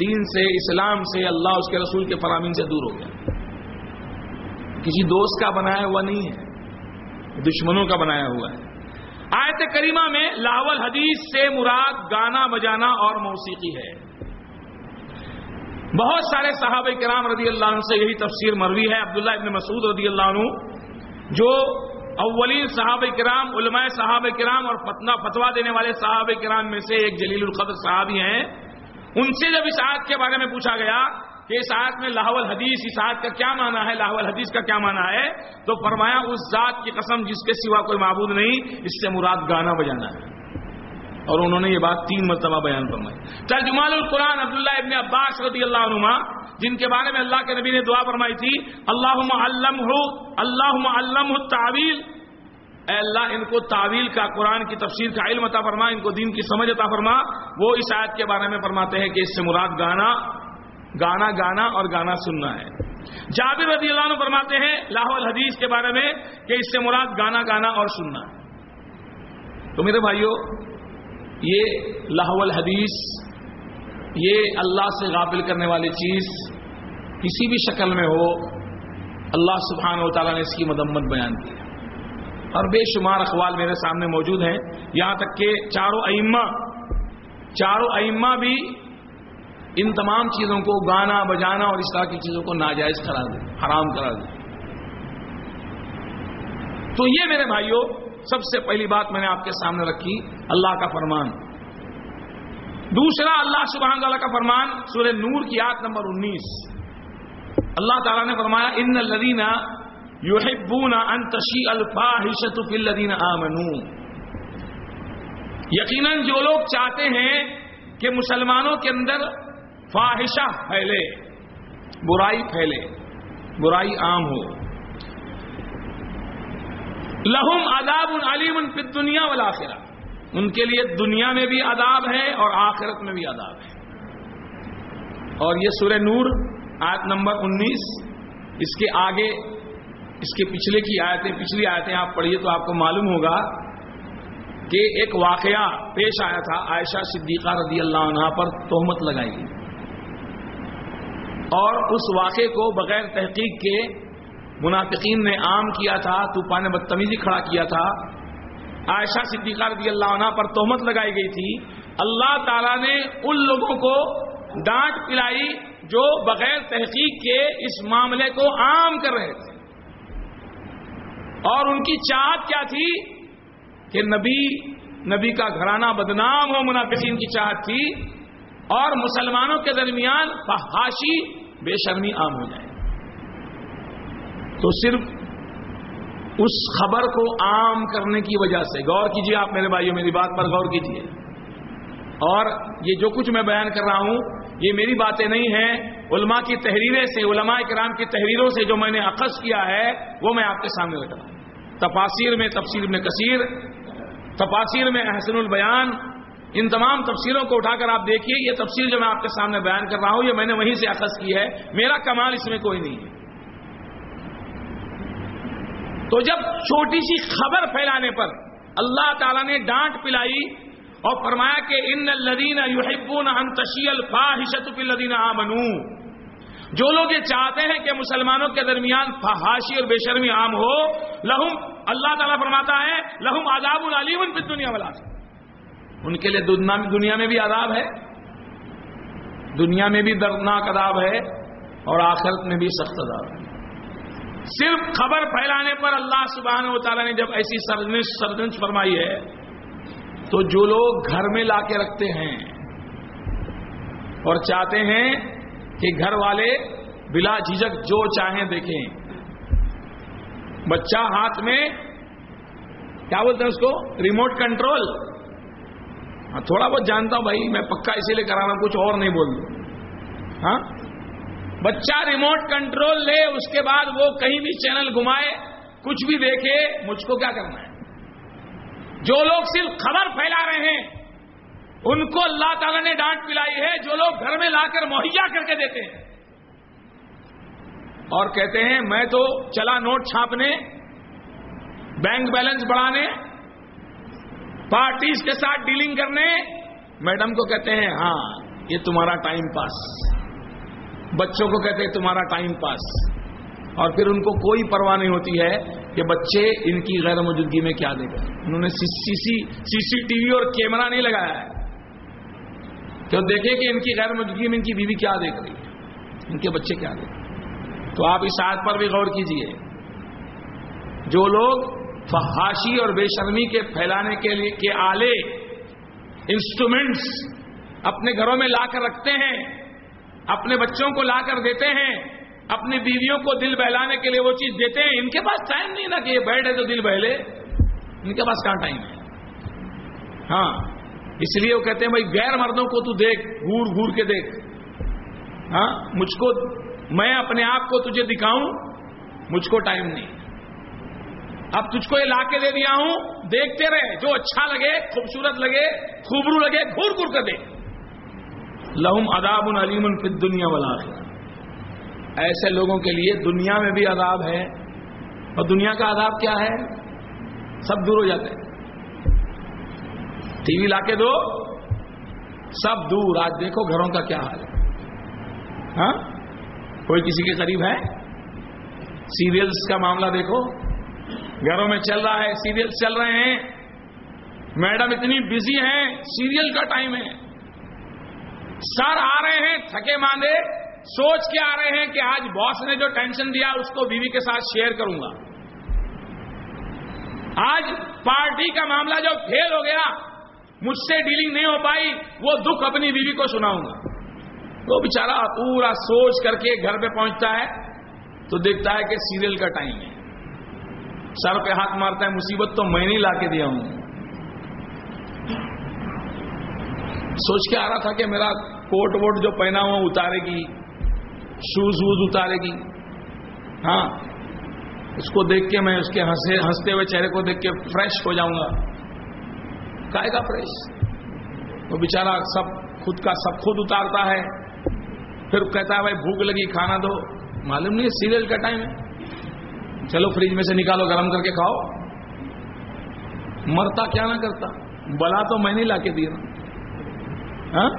دین سے، اسلام سے، اللہ اس کے رسول کے فرامین سے دور ہو گیا۔ کسی دوست کا بنایا ہوا نہیں ہے، دشمنوں کا بنایا ہوا ہے۔ آیت کریمہ میں لاول حدیث سے مراد گانا بجانا اور موسیقی ہے۔ بہت سارے صحابہ کرام رضی اللہ عنہ سے یہی تفسیر مروی ہے۔ عبداللہ ابن مسعود رضی اللہ عنہ، جو اولین صحابہ کرام، علماء صحابہ کرام اور فتنا فتوا دینے والے صحابہ کرام میں سے ایک جلیل القدر صحابی ہیں۔ ان سے جب اس آیت کے بارے میں پوچھا گیا کہ اس آیت میں لاہول حدیث اس آیت کا کیا معنی ہے لاہول حدیث کا کیا معنی ہے، تو فرمایا اس ذات کی قسم جس کے سوا کوئی معبود نہیں، اس سے مراد گانا بجانا ہے۔ اور انہوں نے یہ بات تین مرتبہ بیان فرمائی۔ ترجمان القرآن عبداللہ ابن عباس رضی اللہ عنہ جن کے بارے میں اللہ کے نبی نے دعا فرمائی تھی اللہ علم ہو اللہ علم تعویل اے اللہ، ان کو تعویل کا قرآن کی تفسیر کا علم عطا فرما، ان کو دین کی سمجھ عطا فرما۔ وہ اس آیت کے بارے میں فرماتے ہیں کہ اس سے مراد گانا گانا گانا اور گانا سننا ہے۔ جابر رضی اللہ عنہ فرماتے ہیں لاہور حدیث کے بارے میں کہ اس سے مراد گانا گانا اور سننا۔ ہے تو میرے بھائیوں یہ لاہول حدیث یہ اللہ سے غافل کرنے والی چیز کسی بھی شکل میں ہو، اللہ سبحانہ و تعالیٰ نے اس کی مدمت بیان کی اور بے شمار اخبار میرے سامنے موجود ہیں۔ یہاں تک کہ چاروں ائمہ چاروں ائمہ بھی ان تمام چیزوں کو گانا، بجانا اور اس طرح کی چیزوں کو ناجائز کرا دیں حرام کرا دیں تو یہ میرے بھائیوں سب سے پہلی بات میں نے آپ کے سامنے رکھی اللہ کا فرمان۔ دوسرا اللہ سبحان تعالیٰ کا فرمان، سورہ نور کی آیت نمبر انیس۔ اللہ تعالیٰ نے فرمایا، ان الدینہ یوحبون ان تشی الفاحشت فی الذین یقیناً جو لوگ چاہتے ہیں کہ مسلمانوں کے اندر فاحشہ پھیلے، برائی پھیلے، برائی عام ہو۔ لہم عذاب علیم فی دنیا والآخرہ۔ ان کے لیے دنیا میں بھی عذاب ہے اور آخرت میں بھی عذاب ہے۔ اور یہ سورہ نور آیت نمبر انیس، اس کے آگے، اس کے پچھلے کی آیتیں، پچھلی آیتیں آپ پڑھیے تو آپ کو معلوم ہوگا کہ ایک واقعہ پیش آیا تھا، عائشہ صدیقہ رضی اللہ عنہ پر تہمت لگائی گئی۔ اور اس واقعے کو بغیر تحقیق کے منافقین نے عام کیا تھا، طوفان بدتمیزی کھڑا کیا تھا۔ عائشہ صدیقہ رضی اللہ عنہ پر تہمت لگائی گئی تھی۔ اللہ تعالیٰ نے ان لوگوں کو ڈانٹ پلائی جو بغیر تحقیق کے اس معاملے کو عام کر رہے تھے۔ اور ان کی چاہت کیا تھی؟ کہ نبی نبی کا گھرانہ بدنام ہو، منافقین کی چاہت تھی اور مسلمانوں کے درمیان فحاشی بے شرمی عام ہو جائے۔ تو صرف اس خبر کو عام کرنے کی وجہ سے۔ غور کیجیے آپ میرے بھائیوں، میری بات پر غور کیجیے اور یہ جو کچھ میں بیان کر رہا ہوں، یہ میری باتیں نہیں ہیں۔ علماء کی تحریریں سے، علماء کرام کی تحریروں سے جو میں نے عقص کیا ہے، وہ میں آپ کے سامنے رکھ رہا ہوں۔ تفاصیر میں تفصیل میں کثیر، تفاصیر میں احسن البیان، ان تمام تفصیلوں کو اٹھا کر آپ دیکھیے۔ یہ تفصیل جو میں آپ کے سامنے بیان کر رہا ہوں، یہ میں نے وہیں سے اخذ کی ہے۔ میرا کمال اس میں کوئی نہیں ہے۔ تو جب چھوٹی سی خبر پھیلانے پر اللہ تعالیٰ نے ڈانٹ پلائی اور فرمایا کہ ان الدین یحبون ان تشیل فاحشت الدین آمنو، جو لوگ یہ چاہتے ہیں کہ مسلمانوں کے درمیان فحاشی اور بے شرمی عام ہو، لہم، اللہ تعالیٰ فرماتا ہے، لہم عذاب العلیم پھر دنیا والا ان کے لیے دنیا میں بھی عذاب ہے، دنیا میں بھی دردناک عذاب ہے اور آخرت میں بھی سخت عذاب ہے۔ صرف خبر پھیلانے پر اللہ سبحانہ و تعالیٰ نے جب ایسی سرزنش سرزنش فرمائی ہے، تو جو لوگ گھر میں لا کے رکھتے ہیں اور چاہتے ہیں کہ گھر والے بلا جھجک جو چاہیں دیکھیں۔ بچہ ہاتھ میں، کیا بولتے ہیں اس کو؟ Remote control. ہاں تھوڑا بہت جانتا ہوں بھائی، میں پکا اسی لیے کرا رہا ہوں کچھ اور نہیں بول دوں۔ ہاں؟ بچہ ریموٹ کنٹرول لے، اس کے بعد وہ کہیں بھی چینل گھمائے، کچھ بھی دیکھے، مجھ کو کیا کرنا ہے؟ جو لوگ صرف خبر پھیلا رہے ہیں، ان کو اللہ تعالیٰ نے ڈانٹ پلائی ہے، جو لوگ گھر میں لا کر مہیا کر کے دیتے ہیں۔ اور کہتے ہیں، میں تو چلا نوٹ چھاپنے، بینک بیلنس بڑھانے، پارٹیز کے ساتھ ڈیلنگ کرنے۔ میڈم کو کہتے ہیں ہاں یہ تمہارا ٹائم پاس۔ بچوں کو کہتے ہیں تمہارا ٹائم پاس۔ اور پھر ان کو کوئی پرواہ نہیں ہوتی ہے کہ بچے ان کی غیر موجودگی میں کیا دے گا انہوں نے سی سی ٹی وی اور کیمرہ نہیں لگایا ہے۔ کہ دیکھیں کہ ان کی غیر موجودگی میں ان کی بیوی کیا دیکھ رہی ہے۔ ان کے بچے کیا دیکھ تو آپ اس آیت پر بھی غور کیجیے۔ جو لوگ فحاشی اور بے شرمی کے پھیلانے کے لیے کے آلے انسٹرومینٹس اپنے گھروں میں لا کر رکھتے ہیں اپنے بچوں کو لا کر دیتے ہیں، اپنی بیویوں کو دل بہلانے کے لیے وہ چیز دیتے ہیں۔ ان کے پاس ٹائم نہیں نا کہ یہ بیٹھ ہے تو دل بہلے۔ ان کے پاس کہاں ٹائم ہے؟ ہاں اس لیے وہ کہتے ہیں، بھائی، غیر مردوں کو تو دیکھ، گور گور کے دیکھ۔ ہاں مجھ کو، میں اپنے آپ کو تجھے دکھاؤں، مجھ کو ٹائم نہیں۔ اب تجھ کو یہ لا کے دے دیا ہوں دیکھتے رہے، جو اچھا لگے، خوبصورت لگے، خوبرو لگے گھور گھور کر دے۔ لہم اداب علیم پھر دنیا والا ایسے لوگوں کے لیے دنیا میں بھی عذاب ہے۔ اور دنیا کا عذاب کیا ہے؟ سب دور ہو جاتے ہیں۔ ٹی وی لا کے دو۔ سب دور۔ آج دیکھو گھروں کا کیا حال ہے۔ ہاں؟ کوئی کسی کے قریب ہے؟ سیریلز کا معاملہ دیکھو۔ گھروں میں چل رہا ہے سیریل چل رہے ہیں۔ میڈم اتنی بزی ہیں، سیریل کا ٹائم ہے۔ سر آ رہے ہیں، تھکے ماندے۔ سوچ کے آ رہے ہیں کہ آج باس نے جو ٹینشن دیا، اس کو بیوی کے ساتھ شیئر کروں گا۔ آج پارٹی کا معاملہ جو فیل ہو گیا، مجھ سے ڈیلنگ نہیں ہو پائی، وہ دکھ اپنی بیوی کو سناؤں گا۔ وہ بےچارا پورا سوچ کر کے گھر پہ پہنچتا ہے، تو دیکھتا ہے کہ سیریل کا ٹائم ہے۔ سر پہ ہاتھ مارتا ہے، مصیبت تو میں نہیں لا کے دیا ہوں۔ سوچ کے آ رہا تھا کہ میرا کوٹ ووٹ جو پہنا ہوا اتارے گی شوز ووز اتارے گی۔ ہاں اس کو دیکھ کے میں اس کے ہنستے ہوئے چہرے کو دیکھ کے فریش ہو جاؤں گا۔ کائے گا فریش وہ بےچارا سب خود کا، سب خود اتارتا ہے۔ پھر کہتا ہے، بھائی، بھوک لگی، کھانا دو۔ معلوم نہیں سیریل کا ٹائم ہے۔ چلو فریج میں سے نکالو، گرم کر کے کھاؤ۔ مرتا کیا نہ کرتا۔ بلا تو میں نہیں لا کے دیا۔ ہاں؟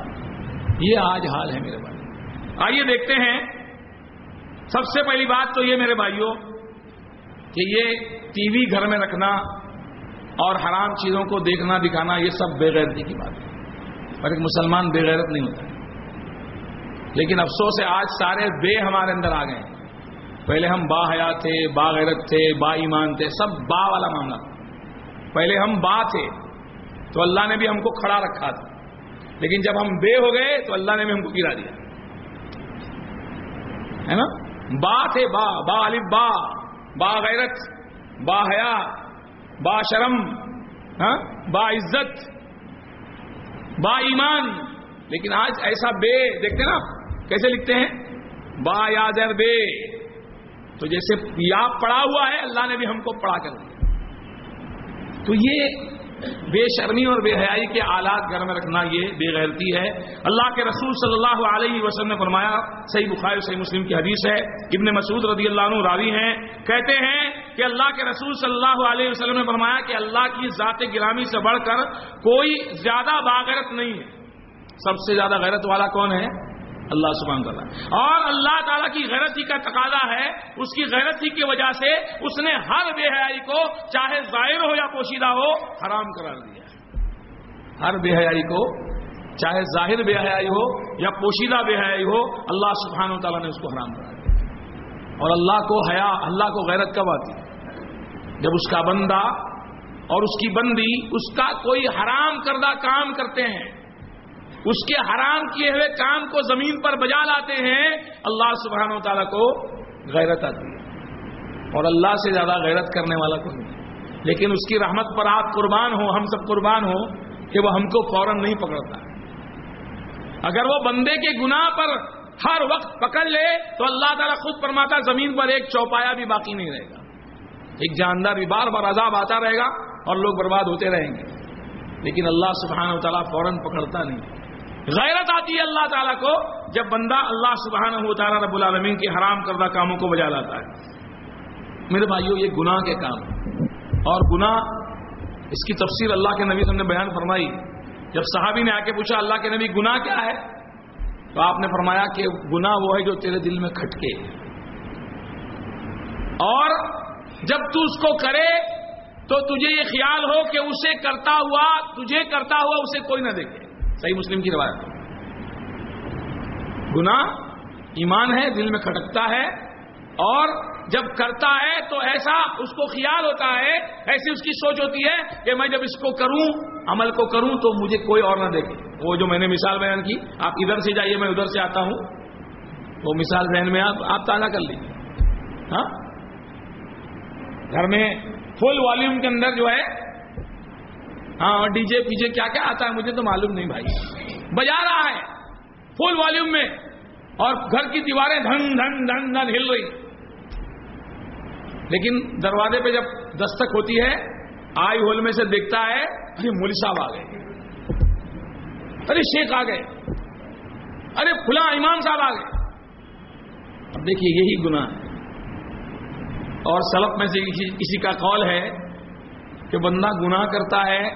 یہ آج حال ہے میرے بھائی۔ آئیے دیکھتے ہیں۔ سب سے پہلی بات تو یہ میرے بھائیوں کہ یہ ٹی وی گھر میں رکھنا اور حرام چیزوں کو دیکھنا دکھانا یہ سب بے غیرتی کی بات ہے۔ پر ایک مسلمان بے غیرت نہیں ہوتا۔ لیکن افسوس ہے آج سارے بے ہمارے اندر آ گئے پہلے ہم با حیا تھے، با غیرت تھے، با ایمان تھے، سب با والا معاملہ۔ پہلے ہم با تھے تو اللہ نے بھی ہم کو کھڑا رکھا تھا۔ لیکن جب ہم بے ہو گئے تو اللہ نے بھی ہم کو گرا دیا۔ ہے نا؟ با تھے با با علی با با غیرت، با حیا، با شرم ہاں؟ با عزت، با ایمان۔ لیکن آج ایسا بے، دیکھتے نا؟ کیسے لکھتے ہیں؟ با یادر بے۔ تو جیسے یا پڑا ہوا ہے، اللہ نے بھی ہم کو پڑا کر دیا۔ تو یہ بے شرمی اور بے حیائی کے آلات گھر میں رکھنا یہ بے غیرتی ہے۔ اللہ کے رسول صلی اللہ علیہ وسلم نے فرمایا، صحیح بخاری صحیح مسلم کی حدیث ہے۔ ابن مسعود رضی اللہ عنہ راوی ہیں۔ کہتے ہیں کہ اللہ کے رسول صلی اللہ علیہ وسلم نے فرمایا کہ اللہ کی ذات گرامی سے بڑھ کر کوئی زیادہ باغیرت نہیں ہے۔ سب سے زیادہ غیرت والا کون ہے؟ اللہ سبحانہ تعالیٰ۔ اور اللہ تعالیٰ کی غیرتی کا تقاضا ہے، اس کی غیرتی کی وجہ سے اس نے ہر بے حیائی کو چاہے ظاہر ہو یا پوشیدہ ہو، حرام قرار دیا ہر بے حیائی کو چاہے ظاہر بے حیائی ہو یا پوشیدہ بے حیائی ہو، اللہ سبحانہ تعالیٰ نے اس کو حرام کرا دیا اور اللہ کو حیا، اللہ کو غیرت کب آتی؟ جب اس کا بندہ اور اس کی بندی، اس کا کوئی حرام کردہ کام کرتے ہیں۔ اس کے حرام کیے ہوئے کام کو زمین پر بجا لاتے ہیں، اللہ سبحانہ و تعالیٰ کو غیرت آتی ہے۔ اور اللہ سے زیادہ غیرت کرنے والا کوئی نہیں۔ لیکن اس کی رحمت پر آپ قربان ہو ہم سب قربان ہو کہ وہ ہم کو فوراً نہیں پکڑتا۔ اگر وہ بندے کے گناہ پر ہر وقت پکڑ لے، تو اللہ تعالیٰ خود فرماتا زمین پر ایک چوپایا بھی باقی نہیں رہے گا۔ ایک جاندار بھی بار بار عذاب آتا رہے گا اور لوگ برباد ہوتے رہیں گے۔ لیکن اللہ سبحانہ و تعالیٰ فوراً پکڑتا نہیں۔ غیرت آتی ہے اللہ تعالیٰ کو جب بندہ اللہ سبحانہ ہو تعالیٰ رب العالمین کی حرام کردہ کاموں کو بجا لاتا ہے۔ میرے بھائیوں یہ گناہ کے کام۔ اور گناہ، اس کی تفسیر اللہ کے نبی نے بیان فرمائی۔ جب صحابی نے آ کے پوچھا، اللہ کے نبی، گناہ کیا ہے؟ تو آپ نے فرمایا کہ گناہ وہ ہے جو تیرے دل میں کھٹکے۔ اور جب تو اس کو کرے، تو تجھے یہ خیال ہو کہ اسے کرتا ہوا، تجھے کرتا ہوا اسے کوئی نہ دیکھے۔ صحیح مسلم کی روایت۔ گنا ایمان ہے، دل میں کھٹکتا ہے، اور جب کرتا ہے تو ایسا اس کو خیال ہوتا ہے، ایسی اس کی سوچ ہوتی ہے کہ میں جب اس کو کروں، عمل کو کروں تو مجھے کوئی اور نہ دیکھے۔ وہ جو میں نے مثال بیان کی، آپ ادھر سے جائیے، میں ادھر سے آتا ہوں۔ وہ مثال ذہن میں آپ آپ تازہ کر لیجیے ہاں؟ گھر میں فل والیوم کے اندر جو ہے ہاں اور ڈی جے پی جے کیا کیا آتا ہے مجھے تو معلوم نہیں بھائی۔ بجا رہا ہے فل والیوم میں، اور گھر کی دیواریں دھن دھن دھن دھن ہل رہی۔ لیکن دروازے پہ جب دستک ہوتی ہے، آئی ہول میں سے دیکھتا ہے، ارے مول صاحب آ گئے۔ ارے شیخ آ گئے۔ ارے کھلا امام صاحب آ گئے۔ اب دیکھیے، یہی گناہ۔ ہے اور سلف میں سے کسی کا قول ہے کہ بندہ گناہ کرتا ہے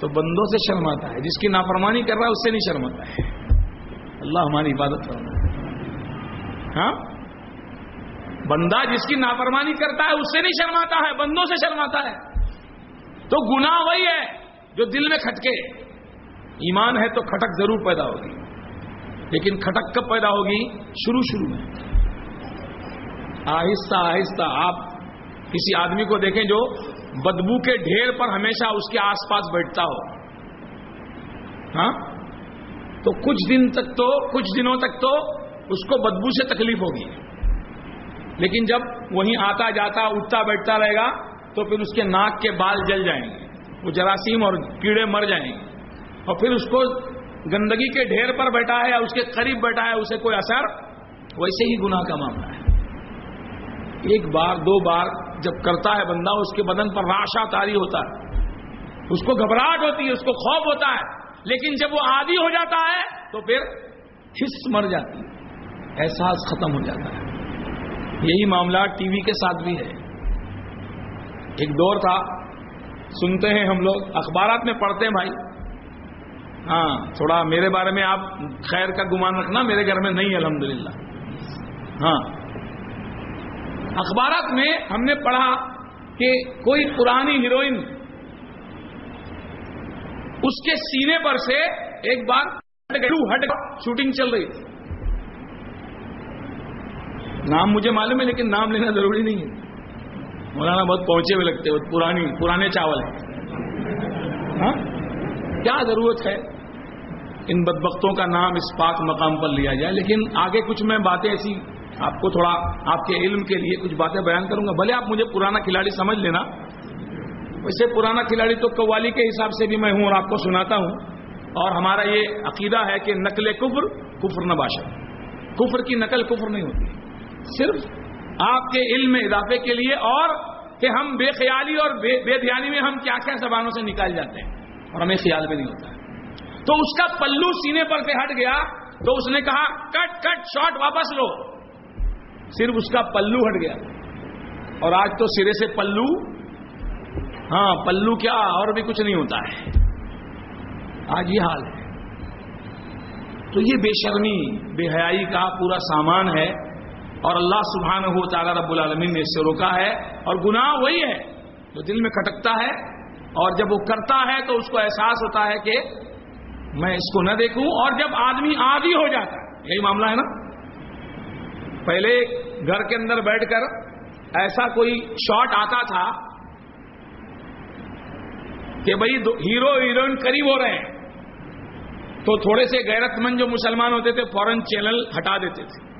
تو بندوں سے شرماتا ہے، جس کی نافرمانی کر رہا ہے اس سے نہیں شرماتا ہے۔ اللہ ہماری عبادت کرنا ہاں؟ بندہ جس کی نافرمانی کرتا ہے اس سے نہیں شرماتا ہے، بندوں سے شرماتا ہے۔ تو گناہ وہی ہے جو دل میں کھٹکے۔ ایمان ہے تو کھٹک ضرور پیدا ہوگی۔ لیکن کھٹک کب پیدا ہوگی؟ شروع شروع میں۔ آہستہ آہستہ آپ کسی آدمی کو دیکھیں جو بدبو کے ڈھیر پر ہمیشہ اس کے آس پاس بیٹھتا ہو۔ ہاں؟ تو کچھ دن تک تو، کچھ دنوں تک تو اس کو بدبو سے تکلیف ہوگی۔ لیکن جب وہیں آتا جاتا، اٹھتا، بیٹھتا رہے گا، تو پھر اس کے ناک کے بال جل جائیں گے۔ وہ جراثیم اور کیڑے مر جائیں گے۔ اور پھر اس کو گندگی کے ڈھیر پر بیٹھا ہے یا اس کے قریب بیٹھا ہے، اسے کوئی اثر؟ ویسے ہی گناہ کا معاملہ ہے۔ ایک بار، دو بار جب کرتا ہے بندہ، اس کے بدن پر راشا تاری ہوتا ہے۔ اس کو گھبراہٹ ہوتی ہے، اس کو خوف ہوتا ہے۔ لیکن جب وہ عادی ہو جاتا ہے، تو پھر حص مر جاتی ہے۔ احساس ختم ہو جاتا ہے۔ یہی معاملہ ٹی وی کے ساتھ بھی ہے۔ ایک دور تھا، سنتے ہیں ہم لوگ، اخبارات میں پڑھتے ہیں بھائی۔ ہاں تھوڑا میرے بارے میں آپ خیر کا گمان رکھنا، میرے گھر میں نہیں، الحمدللہ۔ ہاں۔ اخبارات میں ہم نے پڑھا کہ کوئی پرانی ہیروئن اس کے سینے پر سے ایک بار ہٹ شوٹنگ چل رہی تھی۔ نام مجھے معلوم ہے، لیکن نام لینا ضروری نہیں ہے۔ مولانا بہت پہنچے ہوئے لگتے پرانی، پرانے چاول ہیں۔ ہاں؟ کیا ضرورت ہے؟ ان بدبختوں کا نام اس پاک مقام پر لیا جائے، لیکن آگے کچھ میں باتیں ایسی آپ کو تھوڑا آپ کے علم کے لیے کچھ باتیں بیان کروں گا۔ بھلے آپ مجھے پرانا کھلاڑی سمجھ لینا۔ ویسے پرانا کھلاڑی تو قوالی کے حساب سے بھی میں ہوں اور آپ کو سناتا ہوں۔ اور ہمارا یہ عقیدہ ہے کہ نقل کفر کفر نہ باشد۔ کفر کی نقل کفر نہیں ہوتی۔ صرف آپ کے علم میں اضافے کے لیے اور کہ ہم بے خیالی اور بے دھیانی میں ہم کیا کیا زبانوں سے نکال جاتے ہیں اور ہمیں خیال بھی نہیں ہوتا۔ ہے تو اس کا پلو سینے پر سے ہٹ گیا تو اس نے کہا، کٹ کٹ شارٹ واپس لو۔ صرف اس کا پلو ہٹ گیا۔ اور آج تو سرے سے پلو ہاں پلو کیا اور بھی کچھ نہیں ہوتا ہے۔ آج یہ حال ہے۔ تو یہ بے شرمی، بے حیائی کا پورا سامان ہے۔ اور اللہ سبحانہ ہو تعالیٰ رب العالمین نے اس سے روکا ہے۔ اور گناہ وہی ہے جو دل میں کھٹکتا ہے۔ اور جب وہ کرتا ہے تو اس کو احساس ہوتا ہے کہ میں اس کو نہ دیکھوں اور جب آدمی آدھی ہو جاتا ہے۔ یہی معاملہ ہے نا؟ پہلے گھر کے اندر بیٹھ کر ایسا کوئی شاٹ آتا تھا کہ بھائی ہیرو ہیروئن قریب ہو رہے ہیں، تو تھوڑے سے غیرت مند جو مسلمان ہوتے تھے فورن چینل ہٹا دیتے تھے۔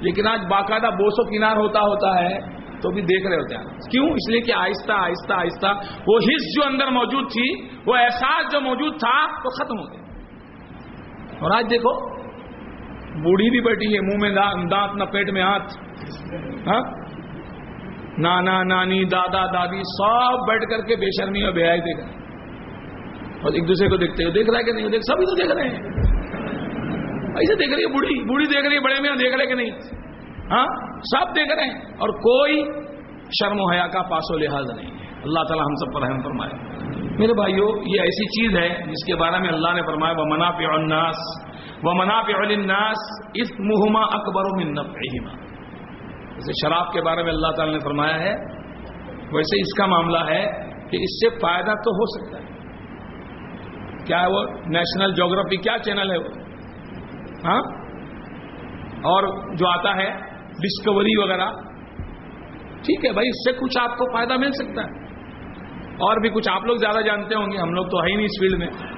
لیکن آج باقاعدہ بوسو کنار ہوتا ہوتا ہے، تو بھی دیکھ رہے ہوتے ہیں۔ کیوں؟ اس لیے کہ آہستہ آہستہ آہستہ وہ حص جو اندر موجود تھی، وہ احساس جو موجود تھا، وہ ختم ہو گیا۔ اور آج دیکھو بوڑھی بھی بیٹھی ہے، منہ میں دانت نہ پیٹ میں ہاتھ۔ ہاں؟ نانا، نانی، دادا، دادی سب بیٹھ کر کے بے شرمی اور بے آئی دیکھ رہے اور ایک دوسرے کو دیکھتے ہو دیکھ رہا ہے کہ نہیں؟ دیکھ سبھی تو دیکھ رہے ہیں۔ ایسے دیکھ رہی ہے بوڑھی۔ بوڑھی دیکھ رہی ہے، بڑے میں ہاں، دیکھ رہے کہ نہیں؟ ہاں؟ سب دیکھ رہے ہیں۔ اور کوئی شرم و حیا کا پاس و لحاظ نہیں ہے۔ اللہ تعالیٰ ہم سب پر رحم فرمائے۔ میرے بھائیوں یہ ایسی چیز ہے جس کے بارے میں اللہ نے فرمایا وہ منا الناس وہ منا پہ الناس اس مہما اکبر و منت جیسے شراب کے بارے میں اللہ تعالیٰ نے فرمایا ہے، ویسے اس کا معاملہ ہے کہ اس سے فائدہ تو ہو سکتا ہے۔ کیا ہے وہ؟ نیشنل جغرافی کیا چینل ہے وہ؟ ہاں؟ اور جو آتا ہے ڈسکوری وغیرہ۔ ٹھیک ہے بھائی، اس سے کچھ آپ کو فائدہ مل سکتا ہے۔ اور بھی کچھ آپ لوگ زیادہ جانتے ہوں گے، ہم لوگ تو ہے ہی نہیں اس فیلڈ میں۔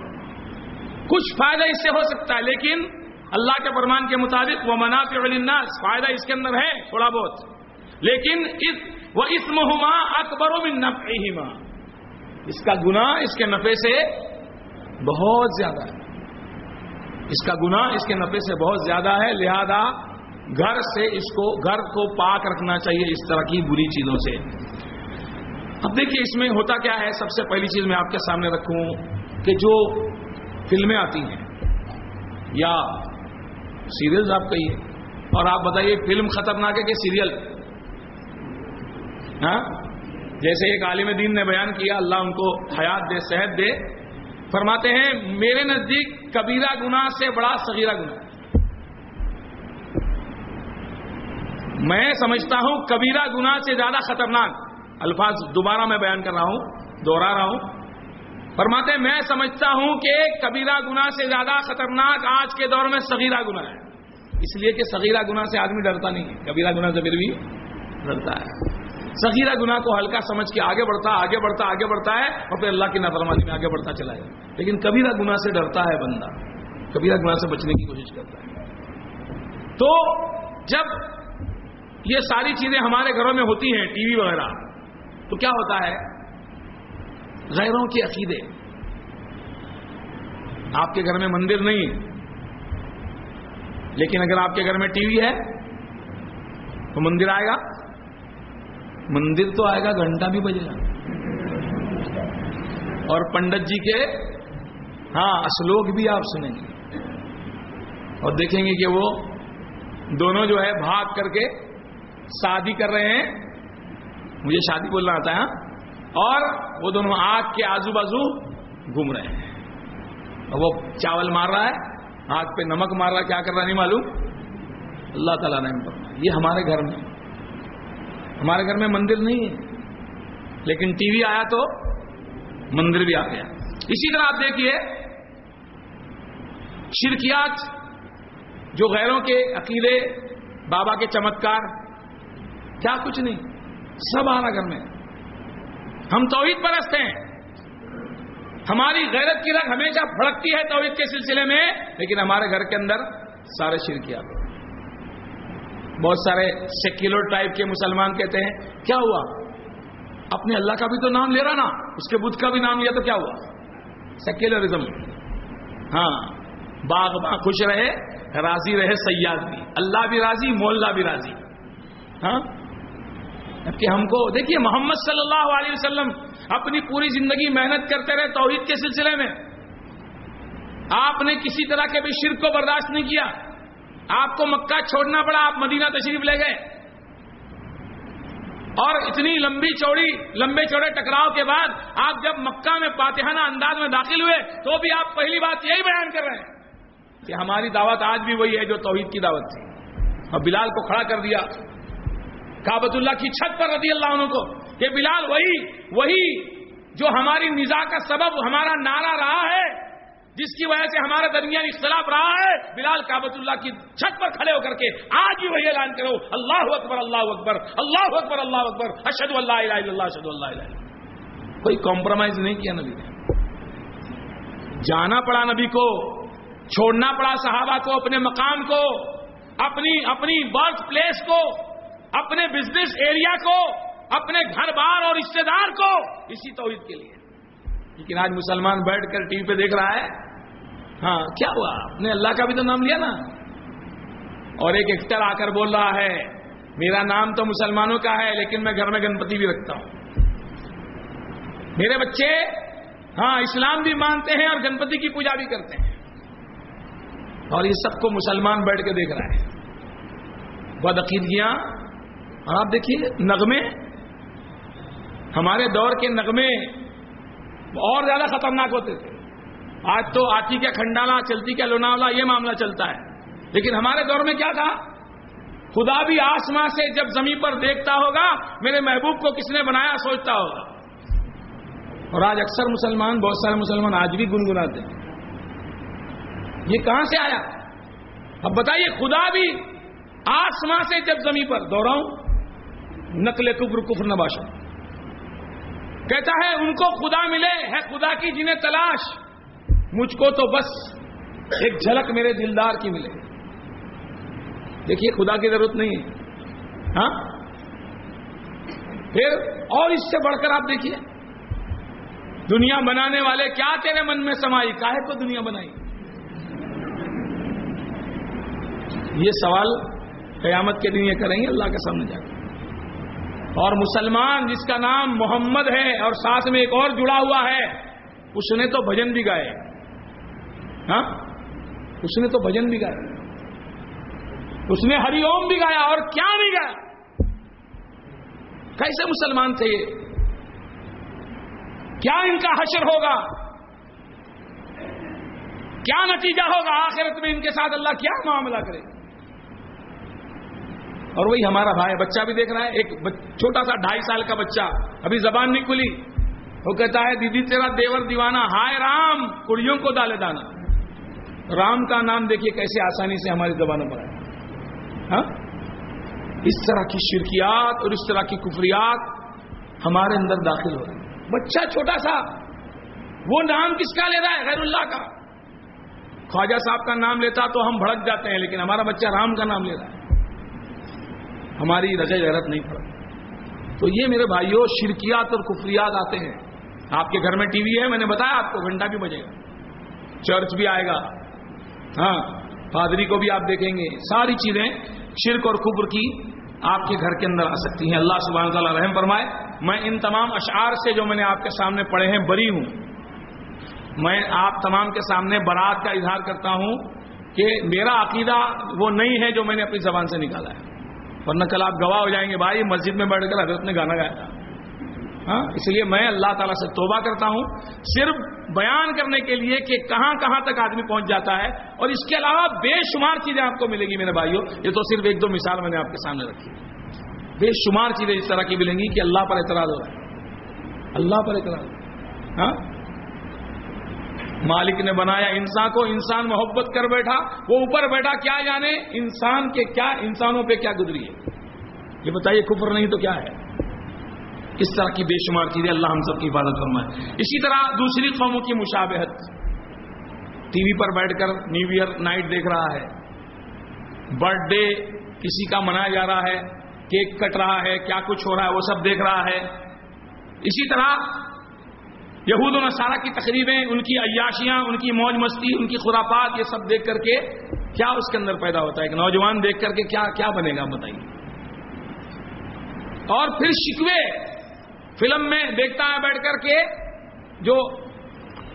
کچھ فائدہ اس سے ہو سکتا ہے، لیکن اللہ کے فرمان کے مطابق وہ منافع الناس فائدہ اس کے اندر ہے تھوڑا بہت۔ لیکن اس، وہ اس مہما اکبر اس کا گنا اس کے نفے سے بہت زیادہ ہے۔ اس کا گنا اس کے نفے سے بہت زیادہ ہے، لہذا گھر سے اس کو، گھر کو پاک رکھنا چاہیے اس طرح کی بری چیزوں سے۔ اب دیکھیے اس میں ہوتا کیا ہے، سب سے پہلی چیز میں آپ کے سامنے رکھوں کہ جو فلمیں آتی ہیں یا سیریل آپ کہیے اور آپ بتائیے فلم خطرناک ہے کہ سیریل؟ ہاں؟ جیسے ایک عالم دین نے بیان کیا، اللہ ان کو حیات دے، صحت دے، فرماتے ہیں، میرے نزدیک کبیرہ گنا سے بڑا صغیرہ گنا میں سمجھتا ہوں، کبیرہ گنا سے زیادہ خطرناک۔ الفاظ دوبارہ میں بیان کر رہا ہوں دوہرا رہا ہوں۔ فرماتے میں سمجھتا ہوں کہ کبیرہ گنا سے زیادہ خطرناک آج کے دور میں صغیرہ گنا ہے۔ اس لیے کہ صغیرہ گنا سے آدمی ڈرتا نہیں ہے۔ کبیرہ گنا سے پھر بھی ڈرتا ہے۔ صغیرہ گنا کو ہلکا سمجھ کے آگے بڑھتا آگے بڑھتا آگے بڑھتا ہے اور پھر اللہ کی نافرمانی میں آگے بڑھتا چلا ہے۔ لیکن کبیرہ گنا سے ڈرتا ہے بندہ۔ کبیرہ گنا سے بچنے کی کوشش کرتا ہے۔ تو جب یہ ساری چیزیں ہمارے گھروں میں ہوتی ہیں، ٹی وی وغیرہ، تو کیا ہوتا ہے؟ غیروں کے عقیدے۔ آپ کے گھر میں مندر نہیں لیکن اگر آپ کے گھر میں ٹی وی ہے، تو مندر آئے گا۔ مندر تو آئے گا، گھنٹہ بھی بجے گا۔ اور پنڈت جی کے ہاں اسلوک بھی آپ سنیں گے۔ اور دیکھیں گے کہ وہ دونوں جو ہے، بھاگ کر کے شادی کر رہے ہیں۔ مجھے شادی بولنا آتا ہے ہاں؟ اور وہ دونوں آگ کے آزو بازو گھوم رہے ہیں۔ اور وہ چاول مار رہا ہے، آگ پہ نمک مار رہا ہے، کیا کر رہا نہیں معلوم۔ اللہ تعالیٰ نے یہ ہمارے گھر میں۔ ہمارے گھر میں مندر نہیں ہے۔ لیکن ٹی وی آیا تو مندر بھی آ گیا۔ اسی طرح آپ دیکھیے شرکیات جو غیروں کے عقیدے، بابا کے چمتکار، کیا کچھ نہیں۔ سب آ رہا گھر میں۔ ہم توحید پرست ہیں۔ ہماری غیرت کی رنگ ہمیشہ بھڑکتی ہے توحید کے سلسلے میں، لیکن ہمارے گھر کے اندر سارے شرکیات بہت سارے سیکولر ٹائپ کے مسلمان کہتے ہیں، کیا ہوا؟ اپنے اللہ کا بھی تو نام لے رہا نا، اس کے بدھ کا بھی نام لیا تو کیا ہوا؟ سیکولرزم۔ ہاں باغ باغ خوش رہے، راضی رہے سیاد بھی۔ اللہ بھی راضی، مولا بھی راضی۔ ہاں؟ کہ ہم کو دیکھیے محمد صلی اللہ علیہ وسلم اپنی پوری زندگی محنت کرتے رہے توحید کے سلسلے میں۔ آپ نے کسی طرح کے بھی شرک کو برداشت نہیں کیا۔ آپ کو مکہ چھوڑنا پڑا، آپ مدینہ تشریف لے گئے۔ اور اتنی لمبی چوڑی، لمبے چوڑے ٹکراؤ کے بعد آپ جب مکہ میں پاتحانہ انداز میں داخل ہوئے تو بھی آپ پہلی بات یہی بیان کر رہے ہیں کہ ہماری دعوت آج بھی وہی ہے جو توحید کی دعوت تھی۔ اور بلال کو کھڑا کر دیا۔ کابت اللہ کی چھت پر رضی اللہ عنہ کو کہ بلال وہی وہی جو ہماری نزا کا سبب، ہمارا نعرہ رہا ہے، جس کی وجہ سے ہمارے درمیان اختلاف رہا ہے، بلال کابت اللہ کی چھت پر کھڑے ہو کر کے آج ہی وہی اعلان کرو، اللہ اکبر اللہ اکبر اللہ اکبر اللہ اکبر اشد اللہ الہ اللہ اشد اللہ الہ کوئی کمپرومائز نہیں کیا نبی نے۔ جانا پڑا نبی کو، چھوڑنا پڑا صحابہ کو، اپنے مقام کو، اپنی اپنی برتھ پلیس کو۔ اپنے بزنس ایریا کو، اپنے گھر بار اور رشتے دار کو اسی توحید کے لیے۔ لیکن آج مسلمان بیٹھ کر ٹی وی پہ دیکھ رہا ہے۔ ہاں کیا ہوا؟ آپ نے اللہ کا بھی تو نام لیا نا۔ اور ایک ایکٹر آ کر بول رہا ہے، میرا نام تو مسلمانوں کا ہے، لیکن میں گھر میں گنپتی بھی رکھتا ہوں۔ میرے بچے ہاں اسلام بھی مانتے ہیں اور گنپتی کی پوجا بھی کرتے ہیں۔ اور یہ سب کو مسلمان بیٹھ کے دیکھ رہا ہے۔ بد عقیدگیاں اور آپ دیکھیے نغمے، ہمارے دور کے نغمے اور زیادہ خطرناک ہوتے تھے۔ آج تو آتی کیا کھنڈالا، چلتی کیا لوناولا، یہ معاملہ چلتا ہے۔ لیکن ہمارے دور میں کیا تھا؟ خدا بھی آسمان سے جب زمین پر دیکھتا ہوگا، میرے محبوب کو کس نے بنایا سوچتا ہوگا۔ اور آج اکثر مسلمان، بہت سارے مسلمان آج بھی گنگناتے ہیں۔ یہ کہاں سے آیا؟ اب بتائیے، خدا بھی آسمان سے جب زمین پر دوہراؤں نقل کفر کفر نباشا۔ کہتا ہے، ان کو خدا ملے، ہے خدا کی جنہیں تلاش۔ مجھ کو تو بس ایک جھلک میرے دلدار کی ملے۔ دیکھیے، خدا کی ضرورت نہیں ہے۔ ہاں؟ پھر اور اس سے بڑھ کر آپ دیکھیے۔ دنیا بنانے والے کیا تیرے من میں سمائی؟ کاہے کو دنیا بنائی؟ یہ سوال قیامت کے دن یہ کریں گے، اللہ کے سامنے جا کر۔ اور مسلمان جس کا نام محمد ہے اور ساتھ میں ایک اور جڑا ہوا ہے، اس نے تو بھجن بھی گائے۔ ہاں؟ اس نے تو بھجن بھی گایا اس نے ہری اوم بھی گایا اور کیا بھی گایا؟ کیسے مسلمان تھے یہ؟ کیا ان کا حشر ہوگا؟ کیا نتیجہ ہوگا آخرت میں ان کے ساتھ اللہ کیا معاملہ کرے؟ اور وہی ہمارا بھائی بچہ بھی دیکھ رہا ہے، ایک چھوٹا سا ڈھائی سال کا بچہ۔ ابھی زبان نہیں کھلی۔ وہ کہتا ہے، دیدی تیرا دیور دیوانہ۔ ہائے رام! کڑیوں کو ڈالے دانا۔ رام کا نام دیکھیے کیسے آسانی سے ہماری زبانوں پر آئے ہاں؟ اس طرح کی شرکیات اور اس طرح کی کفریات ہمارے اندر داخل ہو رہی بچہ چھوٹا سا، وہ نام کس کا لے رہا ہے؟ غیر اللہ کا۔ خواجہ صاحب کا نام لیتا تو ہم بھڑک جاتے ہیں، لیکن ہمارا بچہ رام کا نام لے رہا ہے۔ ہماری رجے غیرت نہیں پڑا تو یہ میرے بھائیوں شرکیات اور کفریات آتے ہیں۔ آپ کے گھر میں ٹی وی ہے، میں نے بتایا آپ کو، گھنٹہ بھی بجے گا۔ چرچ بھی آئے گا۔ ہاں پادری کو بھی آپ دیکھیں گے۔ ساری چیزیں شرک اور کبر کی آپ کے گھر کے اندر آ سکتی ہیں۔ اللہ سبحانہ تعالیٰ رحم فرمائے۔ میں ان تمام اشعار سے جو میں نے آپ کے سامنے پڑھے ہیں، بری ہوں۔ میں آپ تمام کے سامنے برات کا اظہار کرتا ہوں کہ میرا عقیدہ وہ نہیں ہے جو میں نے اپنی زبان سے نکالا ہے۔ ورنہ کل آپ گواہ ہو جائیں گے، بھائی مسجد میں بیٹھ کر حضرت نے گانا گایا تھا۔ ہاں اس لیے میں اللہ تعالیٰ سے توبہ کرتا ہوں۔ صرف بیان کرنے کے لیے کہ کہاں کہاں تک آدمی پہنچ جاتا ہے اور اس کے علاوہ بے شمار چیزیں آپ کو ملے گی میرے بھائیوں یہ تو صرف ایک دو مثال میں نے آپ کے سامنے رکھی۔ بے شمار چیزیں اس طرح کی ملیں گی کہ اللہ پر اعتراض ہو رہا ہے۔ اللہ پر اعتراض۔ ہاں؟ مالک نے بنایا انسان کو، انسان محبت کر بیٹھا، وہ اوپر بیٹھا، کیا جانے؟ انسان کے کیا، انسانوں پہ کیا گزری ہے؟ یہ بتائیے کفر نہیں تو کیا ہے؟ اس طرح کی بے شمار چیزیں اللہ ہم سب کی حفاظت فرمائے؟ اسی طرح دوسری قوموں کی مشابہت۔ ٹی وی پر بیٹھ کر نیو ایئر نائٹ دیکھ رہا ہے۔ برتھ ڈے کسی کا منایا جا رہا ہے۔ کیک کٹ رہا ہے، کیا کچھ ہو رہا ہے، وہ سب دیکھ رہا ہے۔ اسی طرح یہود و نصارہ کی تقریبیں، ان کی عیاشیاں، ان کی موج مستی، ان کی خرافات، یہ سب دیکھ کر کے کیا اس کے اندر پیدا ہوتا ہے؟ ایک نوجوان دیکھ کر کے کیا کیا بنے گا؟ بتائیے۔ اور پھر شکوے، فلم میں دیکھتا ہے بیٹھ کر کے جو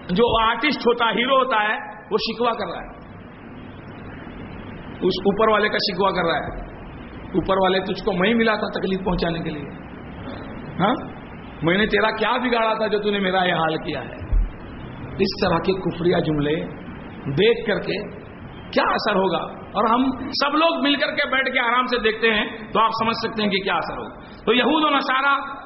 جو آرٹسٹ ہوتا ہے ہیرو ہوتا ہے، وہ شکوا کر رہا ہے۔ اس اوپر والے کا شکوا کر رہا ہے۔ اوپر والے تجھ کو میں ملا تھا تکلیف پہنچانے کے لیے۔ ہاں؟ میں نے تیرا کیا بگاڑا تھا جو نے میرا یہ حال کیا ہے؟ اس طرح کے کفریہ جملے دیکھ کر کے کیا اثر ہوگا؟ اور ہم سب لوگ مل کر کے بیٹھ کے آرام سے دیکھتے ہیں تو آپ سمجھ سکتے ہیں کہ کیا اثر ہوگا۔ تو یہود و نصارہ،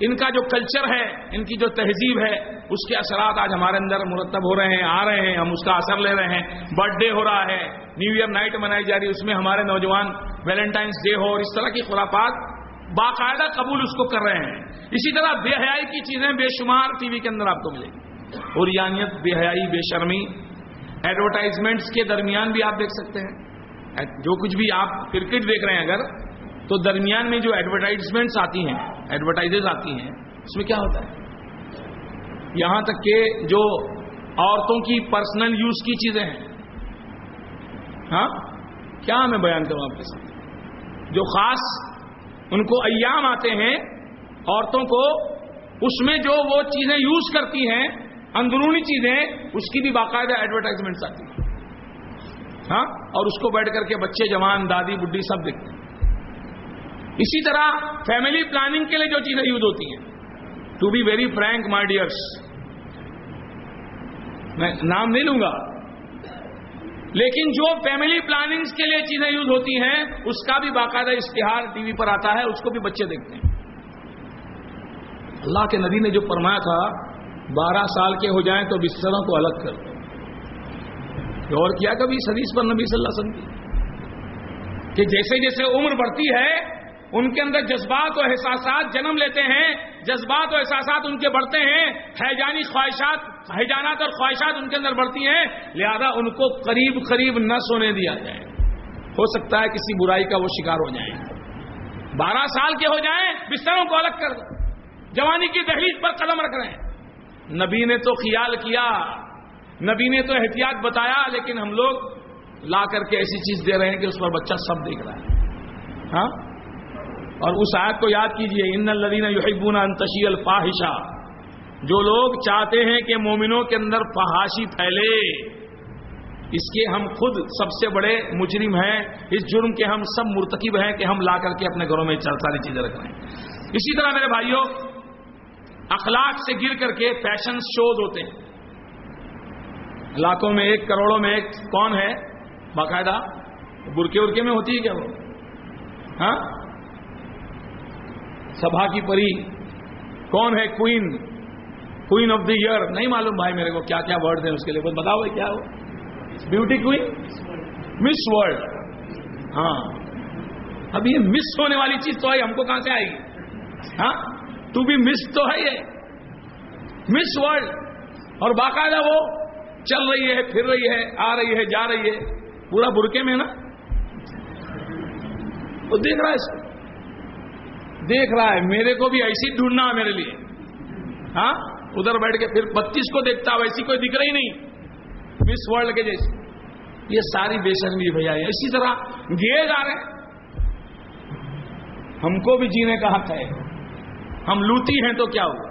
ان کا جو کلچر ہے، ان کی جو تہذیب ہے، اس کے اثرات آج ہمارے اندر مرتب ہو رہے ہیں، آ رہے ہیں، ہم اس کا اثر لے رہے ہیں۔ برتھ ڈے ہو رہا ہے نیو ایئر نائٹ منائی جا رہی ہے، اس میں ہمارے نوجوان ویلنٹائنس ڈے ہو اور اس طرح کی خرافات باقاعدہ قبول اس کو کر رہے ہیں۔ اسی طرح بے حیائی کی چیزیں بے شمار ٹی وی کے اندر آپ کو ملے گی۔ اور یانیت بے حیائی، بے شرمی ایڈورٹائزمنٹس کے درمیان بھی آپ دیکھ سکتے ہیں۔ جو کچھ بھی آپ کرکٹ دیکھ رہے ہیں اگر، تو درمیان میں جو ایڈورٹائزمنٹس آتی ہیں ایڈورٹائز آتی ہیں، اس میں کیا ہوتا ہے؟ یہاں تک کہ جو عورتوں کی پرسنل یوز کی چیزیں ہیں۔ ہاں؟ کیا میں بیان کروں آپ کے ساتھ جو خاص ان کو ایام آتے ہیں عورتوں کو اس میں جو وہ چیزیں یوز کرتی ہیں، اندرونی چیزیں، اس کی بھی باقاعدہ ایڈورٹائزمنٹس آتی ہیں۔ ہاں؟ اور اس کو بیٹھ کر کے بچے، جوان، دادی بڈی سب دیکھتے ہیں۔ اسی طرح فیملی پلاننگ کے لیے جو چیزیں یوز ہوتی ہیں۔ To be very frank my dears میں نام نہیں لوں گا۔ لیکن جو فیملی پلاننگ کے لیے چیزیں یوز ہوتی ہیں، اس کا بھی باقاعدہ اشتہار ٹی وی پر آتا ہے، اس کو بھی بچے دیکھتے ہیں۔ اللہ کے نبی نے جو فرمایا تھا، بارہ سال کے ہو جائیں تو بستروں کو الگ کر دو۔ اور کیا کبھی حدیث پر نبی صلی اللہ علیہ وسلم کی؟ کہ جیسے جیسے عمر بڑھتی ہے، ان کے اندر جذبات و احساسات جنم لیتے ہیں، جذبات و احساسات ان کے بڑھتے ہیں۔ حیجانی خواہشات، حیجانات اور خواہشات ان کے اندر بڑھتی ہیں۔ لہذا ان کو قریب قریب نہ سونے دیا جائے۔ ہو سکتا ہے کسی برائی کا وہ شکار ہو جائیں بارہ سال کے ہو جائیں، بستروں کو الگ کر دو۔ جوانی کی دہلیز پر قدم رکھ رہے ہیں۔ نبی نے تو خیال کیا، نبی نے تو احتیاط بتایا، لیکن ہم لوگ لا کر کے ایسی چیز دے رہے ہیں کہ اس پر بچہ سب دیکھ رہا ہے۔ ہاں؟ اور اس آیت کو یاد کیجیے، ان الدین یحبون انتشی الفاحشہ۔ جو لوگ چاہتے ہیں کہ مومنوں کے اندر فحاشی پھیلے، اس کے ہم خود سب سے بڑے مجرم ہیں، اس جرم کے ہم سب مرتکب ہیں کہ ہم لا کر کے اپنے گھروں میں ساری چیزیں رکھ رہے ہیں۔ اسی طرح میرے بھائیوں اخلاق سے گر کر کے فیشن شوز ہوتے ہیں۔ علاقوں میں ایک، کروڑوں میں ایک کون ہے؟ باقاعدہ برکے ورکے میں ہوتی ہے کیا وہ؟ ہاں؟ سبھا کی پری۔ کون ہے queen queen of the year نہیں معلوم بھائی میرے کو کیا کیا ورڈ ہیں اس کے لیے۔ بس بتاؤ کیا ہو؟ بیوٹی کوئن مس ورلڈ ہاں۔ اب یہ مس ہونے والی چیز تو ہے ہم کو کہاں سے آئے گی؟ ہاں؟ ٹو بی مس تو ہے یہ. مس ورلڈ اور باقاعدہ وہ چل رہی ہے، پھر رہی ہے، آ رہی ہے، جا رہی ہے. پورا برکے میں نا؟ وہ دیکھ رہا ہے اس کو. دیکھ رہا ہے، میرے کو بھی ایسی ڈھونڈنا ہے میرے لیے. ہاں؟ ادھر بیٹھ کے پھر بتیس کو دیکھتا ویسی کوئی دکھ رہی نہیں. مس ورلڈ کے جیسے. یہ ساری بے شرمی بھیا اسی طرح گئے جا رہے ہیں. ہم کو بھی جینے کا حق ہے. ہم لوتی ہیں تو کیا ہوا؟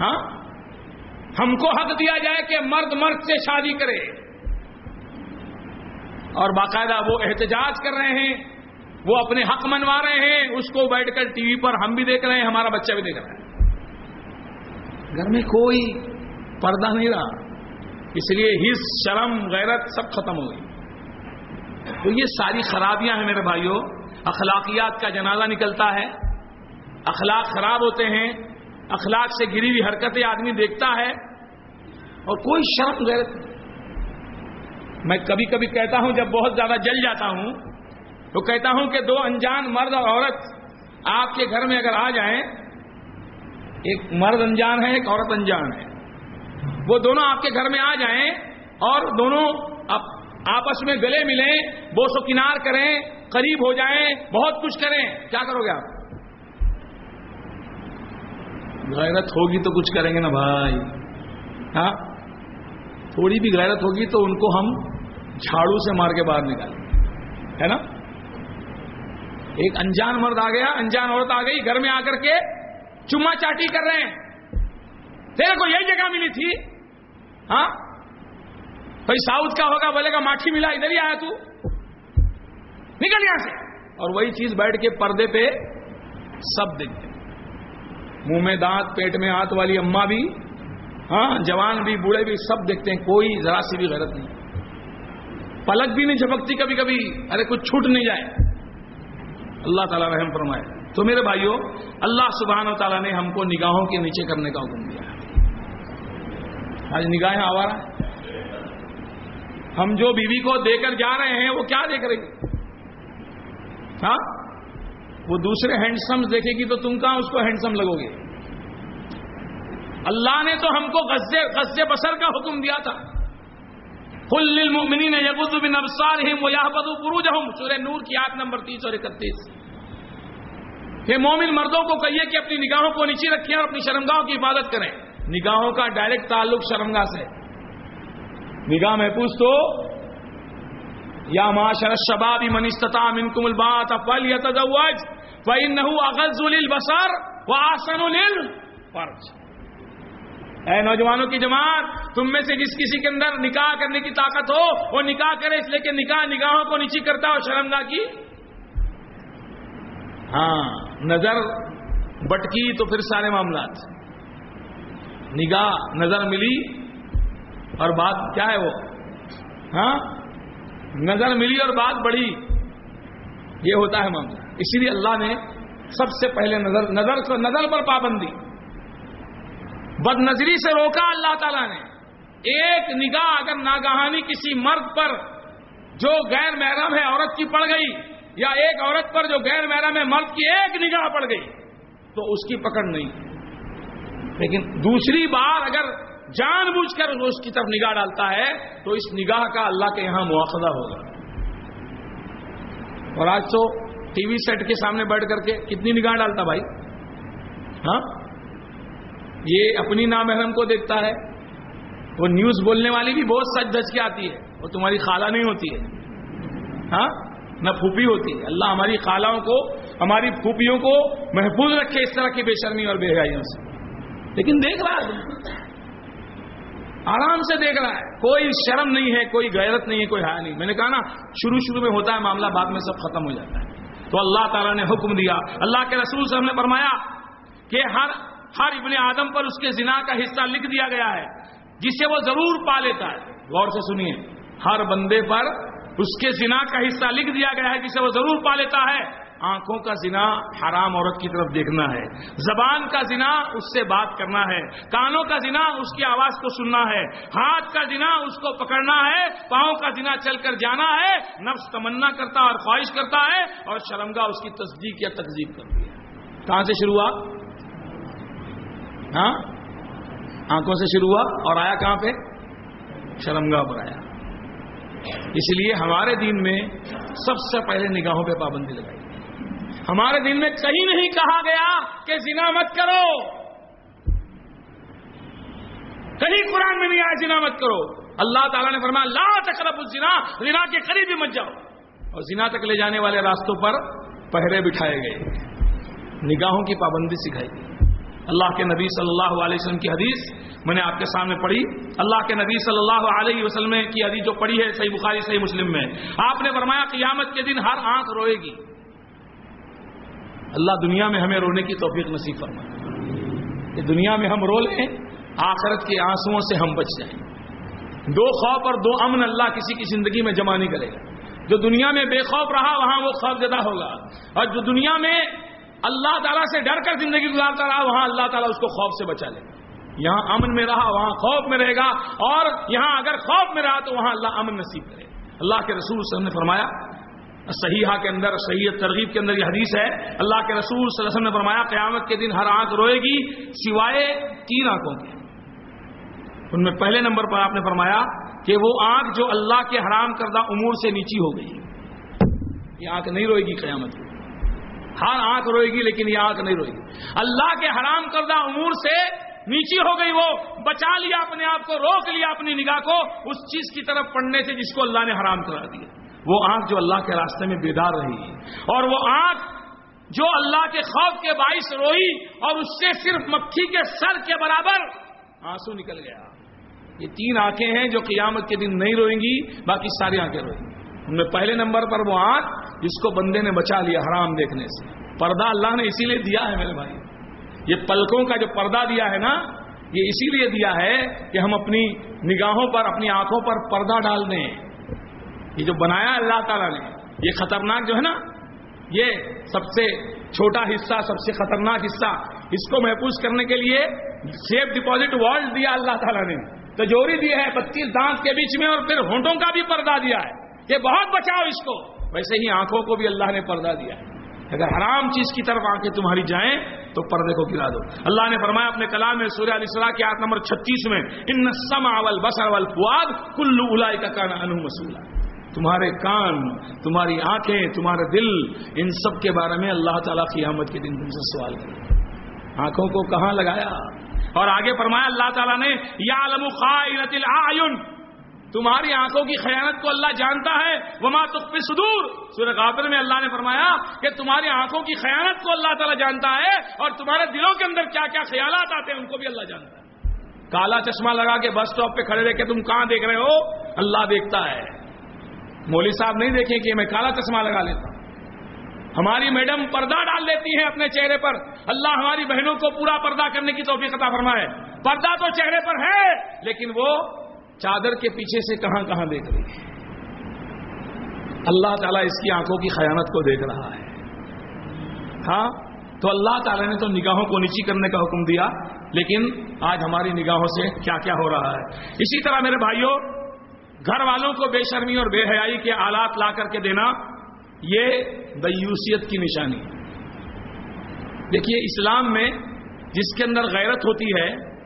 ہاں؟ ہم کو حق دیا جائے کہ مرد مرد سے شادی کرے۔ اور باقاعدہ وہ احتجاج کر رہے ہیں، وہ اپنے حق منوا رہے ہیں، اس کو بیٹھ کر ٹی وی پر ہم بھی دیکھ رہے ہیں، ہمارا بچہ بھی دیکھ رہا ہے۔ گھر میں کوئی پردہ نہیں رہا، اس لیے ہس، شرم، غیرت سب ختم ہو گئی۔ تو یہ ساری خرابیاں ہیں میرے بھائیوں اخلاقیات کا جنازہ نکلتا ہے۔ اخلاق خراب ہوتے ہیں، اخلاق سے گری ہوئی حرکتیں آدمی دیکھتا ہے، اور کوئی شرم غیرت نہیں۔ میں کبھی کبھی کہتا ہوں، جب بہت زیادہ جل جاتا ہوں، تو کہتا ہوں کہ دو انجان مرد اور عورت آپ کے گھر میں اگر آ جائیں، ایک مرد انجان ہے، ایک عورت انجان ہے۔ وہ دونوں آپ کے گھر میں آ جائیں اور دونوں آپس میں گلے ملیں بوس و کنار کریں، قریب ہو جائیں، بہت کچھ کریں۔ کیا کرو گے آپ؟ غیرت ہوگی تو کچھ کریں گے نا بھائی۔ ہاں؟ تھوڑی بھی غیرت ہوگی تو ان کو ہم جھاڑو سے مار کے باہر نکالیں ہے نا؟ ایک انجان مرد آ گیا، انجان عورت آ گئی، گھر میں آ کر کے چما چاٹی کر رہے ہیں۔ تیرے کو یہی جگہ ملی تھی۔ ہاں؟ بھائی ساؤتھ کا ہوگا، بولے گا ماٹھی ملا، ادھر ہی آیا تو۔ نکل یہاں سے۔ اور وہی چیز بیٹھ کے پردے پہ سب دیکھتے منہ میں دانت، پیٹ میں ہاتھ والی اما بھی ہاں جوان بھی، بوڑھے بھی، سب دیکھتے ہیں، کوئی ذرا سی بھی غلط نہیں۔ پلک بھی نہیں جھپکتی کبھی کبھی ارے کچھ چھوٹ نہیں جائے۔ اللہ تعالیٰ رحم فرمائے۔ تو میرے بھائیوں اللہ سبحانہ و تعالیٰ نے ہم کو نگاہوں کے نیچے کرنے کا حکم دیا آج نگاہیں آوارا ہم جو بیوی کو دے کر جا رہے ہیں، وہ کیا دیکھ رہی ہاں؟ وہ دوسرے ہینڈسم دیکھے گی تو تم کہاں اس کو ہینڈسم لگو گے؟ اللہ نے تو ہم کو غزے غزے بسر کا حکم دیا تھا۔ کل المؤمنین یغض من ابصارهم ويحفظوا فروجهم۔ سورہ نور کی آیت نمبر 30 اور 31 کہ مومن مردوں کو کہیے کہ اپنی نگاہوں کو نیچے رکھیں اور اپنی شرمگاہوں کی حفاظت کریں۔ نگاہوں کا ڈائریکٹ تعلق شرمگاہ سے۔ نگاہ محفوظ تو یا معاشر الشباب من استطاع منکم الباء فليتزوج فانه اغض للبصر واحسن للفرج۔ اے نوجوانوں کی جماعت، تم میں سے جس کسی کے اندر نکاح کرنے کی طاقت ہو، وہ نکاح کرے، اس لیے کہ نکاح نگاہوں کو نیچی کرتا ہو شرمگاہ کی ہاں نظر بٹکی تو پھر سارے معاملات۔ نگاہ، نظر ملی اور بات کیا ہے وہ؟ ہاں نظر ملی اور بات بڑھی۔ یہ ہوتا ہے معاملہ۔ اسی لیے اللہ نے سب سے پہلے نظر نظر نظر پر پابندی۔ بد نظری سے روکا اللہ تعالیٰ نے۔ ایک نگاہ اگر ناگہانی کسی مرد پر جو غیر محرم ہے، عورت کی پڑ گئی، یا ایک عورت پر جو غیر محرم ہے، مرد کی ایک نگاہ پڑ گئی، تو اس کی پکڑ نہیں۔ لیکن دوسری بار اگر جان بوجھ کر اس کی طرف نگاہ ڈالتا ہے، تو اس نگاہ کا اللہ کے یہاں مواخذہ ہوگا۔ اور آج تو ٹی وی سیٹ کے سامنے بیٹھ کر کے کتنی نگاہ ڈالتا بھائی؟ ہاں؟ یہ اپنی نامحرم کو دیکھتا ہے۔ وہ نیوز بولنے والی بھی بہت سچ دج کے آتی ہے۔ وہ تمہاری خالہ نہیں ہوتی ہے۔ ہاں؟ نہ پھوپھی ہوتی ہے۔ اللہ ہماری خالوں کو، ہماری پھوپھیوں کو محفوظ رکھے اس طرح کی بے شرمی اور بے حیائیوں سے۔ لیکن دیکھ رہا ہے۔ آرام سے دیکھ رہا ہے۔ کوئی شرم نہیں ہے، کوئی غیرت نہیں ہے، کوئی حیا نہیں۔ میں نے کہا نا، شروع شروع میں ہوتا ہے، معاملہ بعد میں سب ختم ہو جاتا ہے۔ تو اللہ تعالیٰ نے حکم دیا۔ اللہ کے رسول سے ہم نے فرمایا کہ ہر ہر ابن آدم پر اس کے زنا کا حصہ لکھ دیا گیا ہے، جسے وہ ضرور پا لیتا ہے۔ غور سے سنیے۔ ہر بندے پر اس کے زنا کا حصہ لکھ دیا گیا ہے، جسے وہ ضرور پا لیتا ہے۔ آنکھوں کا زنا حرام عورت کی طرف دیکھنا ہے۔ زبان کا زنا اس سے بات کرنا ہے۔ کانوں کا زنا اس کی آواز کو سننا ہے۔ ہاتھ کا زنا اس کو پکڑنا ہے۔ پاؤں کا زنا چل کر جانا ہے۔ نفس تمنا کرتا اور خواہش کرتا ہے اور شرمگاہ اس کی تصدیق یا تقزیب کرتی ہے۔ کہاں سے شروع ہوا؟ ہاں؟ آنکھوں سے شروع ہوا اور آیا کہاں پہ؟ شرمگاہ پر آیا۔ اس لیے ہمارے دین میں سب سے پہلے نگاہوں پہ پابندی لگائی۔ ہمارے دن میں کہیں نہیں کہا گیا کہ زنا مت کرو۔ کہیں قرآن میں نہیں آیا زنا مت کرو۔ اللہ تعالیٰ نے فرمایا، لا تقرب الزنا، زنا کے قریب ہی مت جاؤ۔ اور زنا تک لے جانے والے راستوں پر پہرے بٹھائے گئے۔ نگاہوں کی پابندی سکھائی گئی۔ اللہ کے نبی صلی اللہ علیہ وسلم کی حدیث میں نے آپ کے سامنے پڑھی۔ اللہ کے نبی صلی اللہ علیہ وسلم کی حدیث جو پڑھی ہے، صحیح بخاری، صحیح مسلم میں، آپ نے فرمایا، قیامت کے دن ہر آنکھ روئے گی۔ اللہ دنیا میں ہمیں رونے کی توفیق نصیب فرمائے۔ کہ دنیا میں ہم رو لیں، آخرت کے آنسوؤں سے ہم بچ جائیں۔ دو خوف اور دو امن اللہ کسی کی زندگی میں جمع نہیں کرے گا۔ جو دنیا میں بے خوف رہا، وہاں وہ خوف زدہ ہوگا۔ اور جو دنیا میں اللہ تعالیٰ سے ڈر کر زندگی گزارتا رہا، وہاں اللہ تعالیٰ اس کو خوف سے بچا لے۔ گا یہاں امن میں رہا، وہاں خوف میں رہے گا۔ اور یہاں اگر خوف میں رہا، تو وہاں اللہ امن نصیب کرے۔ اللہ کے رسول صلی اللہ علیہ وسلم نے فرمایا صحیحہ کے اندر، صحیح ترغیب کے اندر یہ حدیث ہے، اللہ کے رسول صلی اللہ علیہ وسلم نے فرمایا، قیامت کے دن ہر آنکھ روئے گی سوائے تین آنکھوں کے۔ ان میں پہلے نمبر پر آپ نے فرمایا کہ وہ آنکھ جو اللہ کے حرام کردہ امور سے نیچی ہو گئی۔ یہ آنکھ نہیں روئے گی قیامت کی ہر آنکھ روئے گی لیکن یہ آنکھ نہیں روئے گی۔ اللہ کے حرام کردہ امور سے نیچی ہو گئی وہ، بچا لیا اپنے آپ کو، روک لیا اپنی نگاہ کو، اس چیز کی طرف پڑھنے سے جس کو اللہ نے حرام کرا دیا۔ وہ آنکھ جو اللہ کے راستے میں بیدار رہی اور وہ آنکھ جو اللہ کے خوف کے باعث روئی اور اس سے صرف مکھی کے سر کے برابر آنسو نکل گیا۔ یہ تین آنکھیں ہیں جو قیامت کے دن نہیں روئیں گی، باقی ساری آنکھیں روئیں گی۔ ان میں پہلے نمبر پر وہ آنکھ جس کو بندے نے بچا لیا حرام دیکھنے سے۔ پردہ اللہ نے اسی لیے دیا ہے میرے بھائی۔ یہ پلکوں کا جو پردہ دیا ہے نا، یہ اسی لیے دیا ہے کہ ہم اپنی نگاہوں پر، اپنی آنکھوں پر پردہ ڈال دیں۔ یہ جو بنایا اللہ تعالیٰ نے، یہ خطرناک جو ہے نا، یہ سب سے چھوٹا حصہ، سب سے خطرناک حصہ، اس کو محفوظ کرنے کے لیے سیف ڈپازٹ والٹ دیا اللہ تعالیٰ نے۔ تجوری دی ہے بتیس دانت کے بیچ میں اور پھر ہونٹوں کا بھی پردہ دیا ہے۔ کہ بہت بچاؤ اس کو۔ ویسے ہی آنکھوں کو بھی اللہ نے پردہ دیا ہے۔ اگر حرام چیز کی طرف آنکھیں تمہاری جائیں تو پردے کو گرا دو۔ اللہ نے فرمایا اپنے کلام میں سوریہ علیہ السلام کی آیت نمبر چھتیس میں، ان سما اول بسر اول فواد کلو الائی کا کانا انو مسولہ تمہارے کان، تمہاری آنکھیں تمہارے دل، ان سب کے بارے میں اللہ تعالیٰ قیامت کے دن تم سے سوال کرے آنکھوں کو کہاں لگایا؟ اور آگے فرمایا، اللہ تعالیٰ نے یا علم خائنت العین۔ تمہاری آنکھوں کی خیانت کو اللہ جانتا ہے۔ وما تخفی صدور۔ سورہ غافر میں اللہ نے فرمایا کہ تمہاری آنکھوں کی خیانت کو اللہ تعالیٰ جانتا ہے اور تمہارے دلوں کے اندر کیا کیا خیالات آتے ہیں، ان کو بھی اللہ جانتا ہے۔ کالا چشمہ لگا کے بس اسٹاپ پہ کھڑے رہ کے تم کہاں دیکھ رہے ہو؟ اللہ دیکھتا ہے۔ مولوی صاحب نہیں دیکھیں کہ میں کالا چشمہ لگا لیتا ہوں۔ ہماری میڈم پردہ ڈال دیتی ہیں اپنے چہرے پر۔ اللہ ہماری بہنوں کو پورا پردہ کرنے کی توفیق عطا فرمائے۔ پردہ تو چہرے پر ہے، لیکن وہ چادر کے پیچھے سے کہاں کہاں دیکھ رہی ہے۔ اللہ تعالیٰ اس کی آنکھوں کی خیانت کو دیکھ رہا ہے۔ ہاں تو اللہ تعالیٰ نے تو نگاہوں کو نیچی کرنے کا حکم دیا، لیکن آج ہماری نگاہوں سے کیا کیا ہو رہا ہے۔ اسی طرح میرے بھائیوں گھر والوں کو بے شرمی اور بے حیائی کے آلات لا کر کے دینا، یہ دیوسیت کی نشانی دیکھیے، اسلام میں جس کے اندر غیرت ہوتی ہے،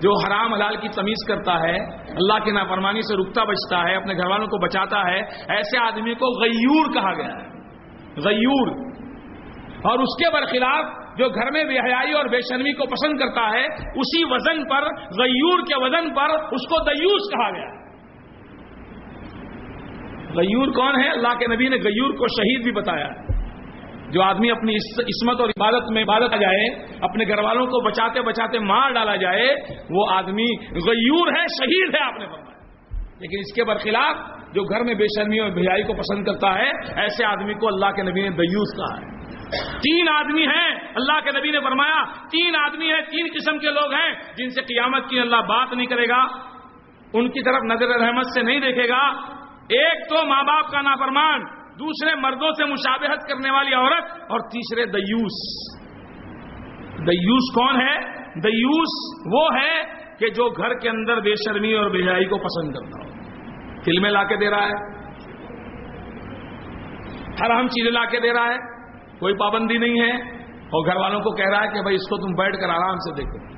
جو حرام حلال کی تمیز کرتا ہے، اللہ کی نافرمانی سے رکتا بچتا ہے، اپنے گھر والوں کو بچاتا ہے، ایسے آدمی کو غیور کہا گیا ہے۔ غیور۔ اور اس کے برخلاف جو گھر میں بے حیائی اور بے شرمی کو پسند کرتا ہے، اسی وزن پر، غیور کے وزن پر اس کو دیوس کہا گیا ہے۔ غیور کون ہے؟ اللہ کے نبی نے غیور کو شہید بھی بتایا۔ جو آدمی اپنی عصمت اور عبادت میں عبادت آ جائے، اپنے گھر والوں کو بچاتے بچاتے مار ڈالا جائے، وہ آدمی غیور ہے، شہید ہے، آپ نے فرمایا۔ لیکن اس کے برخلاف جو گھر میں بے شرمی اور بھیائی کو پسند کرتا ہے، ایسے آدمی کو اللہ کے نبی نے دیوس کہا ہے۔ تین آدمی ہیں۔ اللہ کے نبی نے فرمایا، تین آدمی ہیں، تین قسم کے لوگ ہیں، جن سے قیامت کی اللہ بات نہیں کرے گا۔ ان کی طرف نظر رحمت سے نہیں دیکھے گا۔ ایک تو ماں باپ کا نافرمان، دوسرے مردوں سے مشابہت کرنے والی عورت اور تیسرے دیوس۔ دیوس کون ہے؟ دیوس وہ ہے کہ جو گھر کے اندر بے شرمی اور بےحائی کو پسند کرتا ہو۔ فلمیں لا کے دے رہا ہے۔ حرام چیزیں لا کے دے رہا ہے۔ کوئی پابندی نہیں ہے۔ اور گھر والوں کو کہہ رہا ہے کہ بھائی اس کو تم بیٹھ کر آرام سے دیکھو۔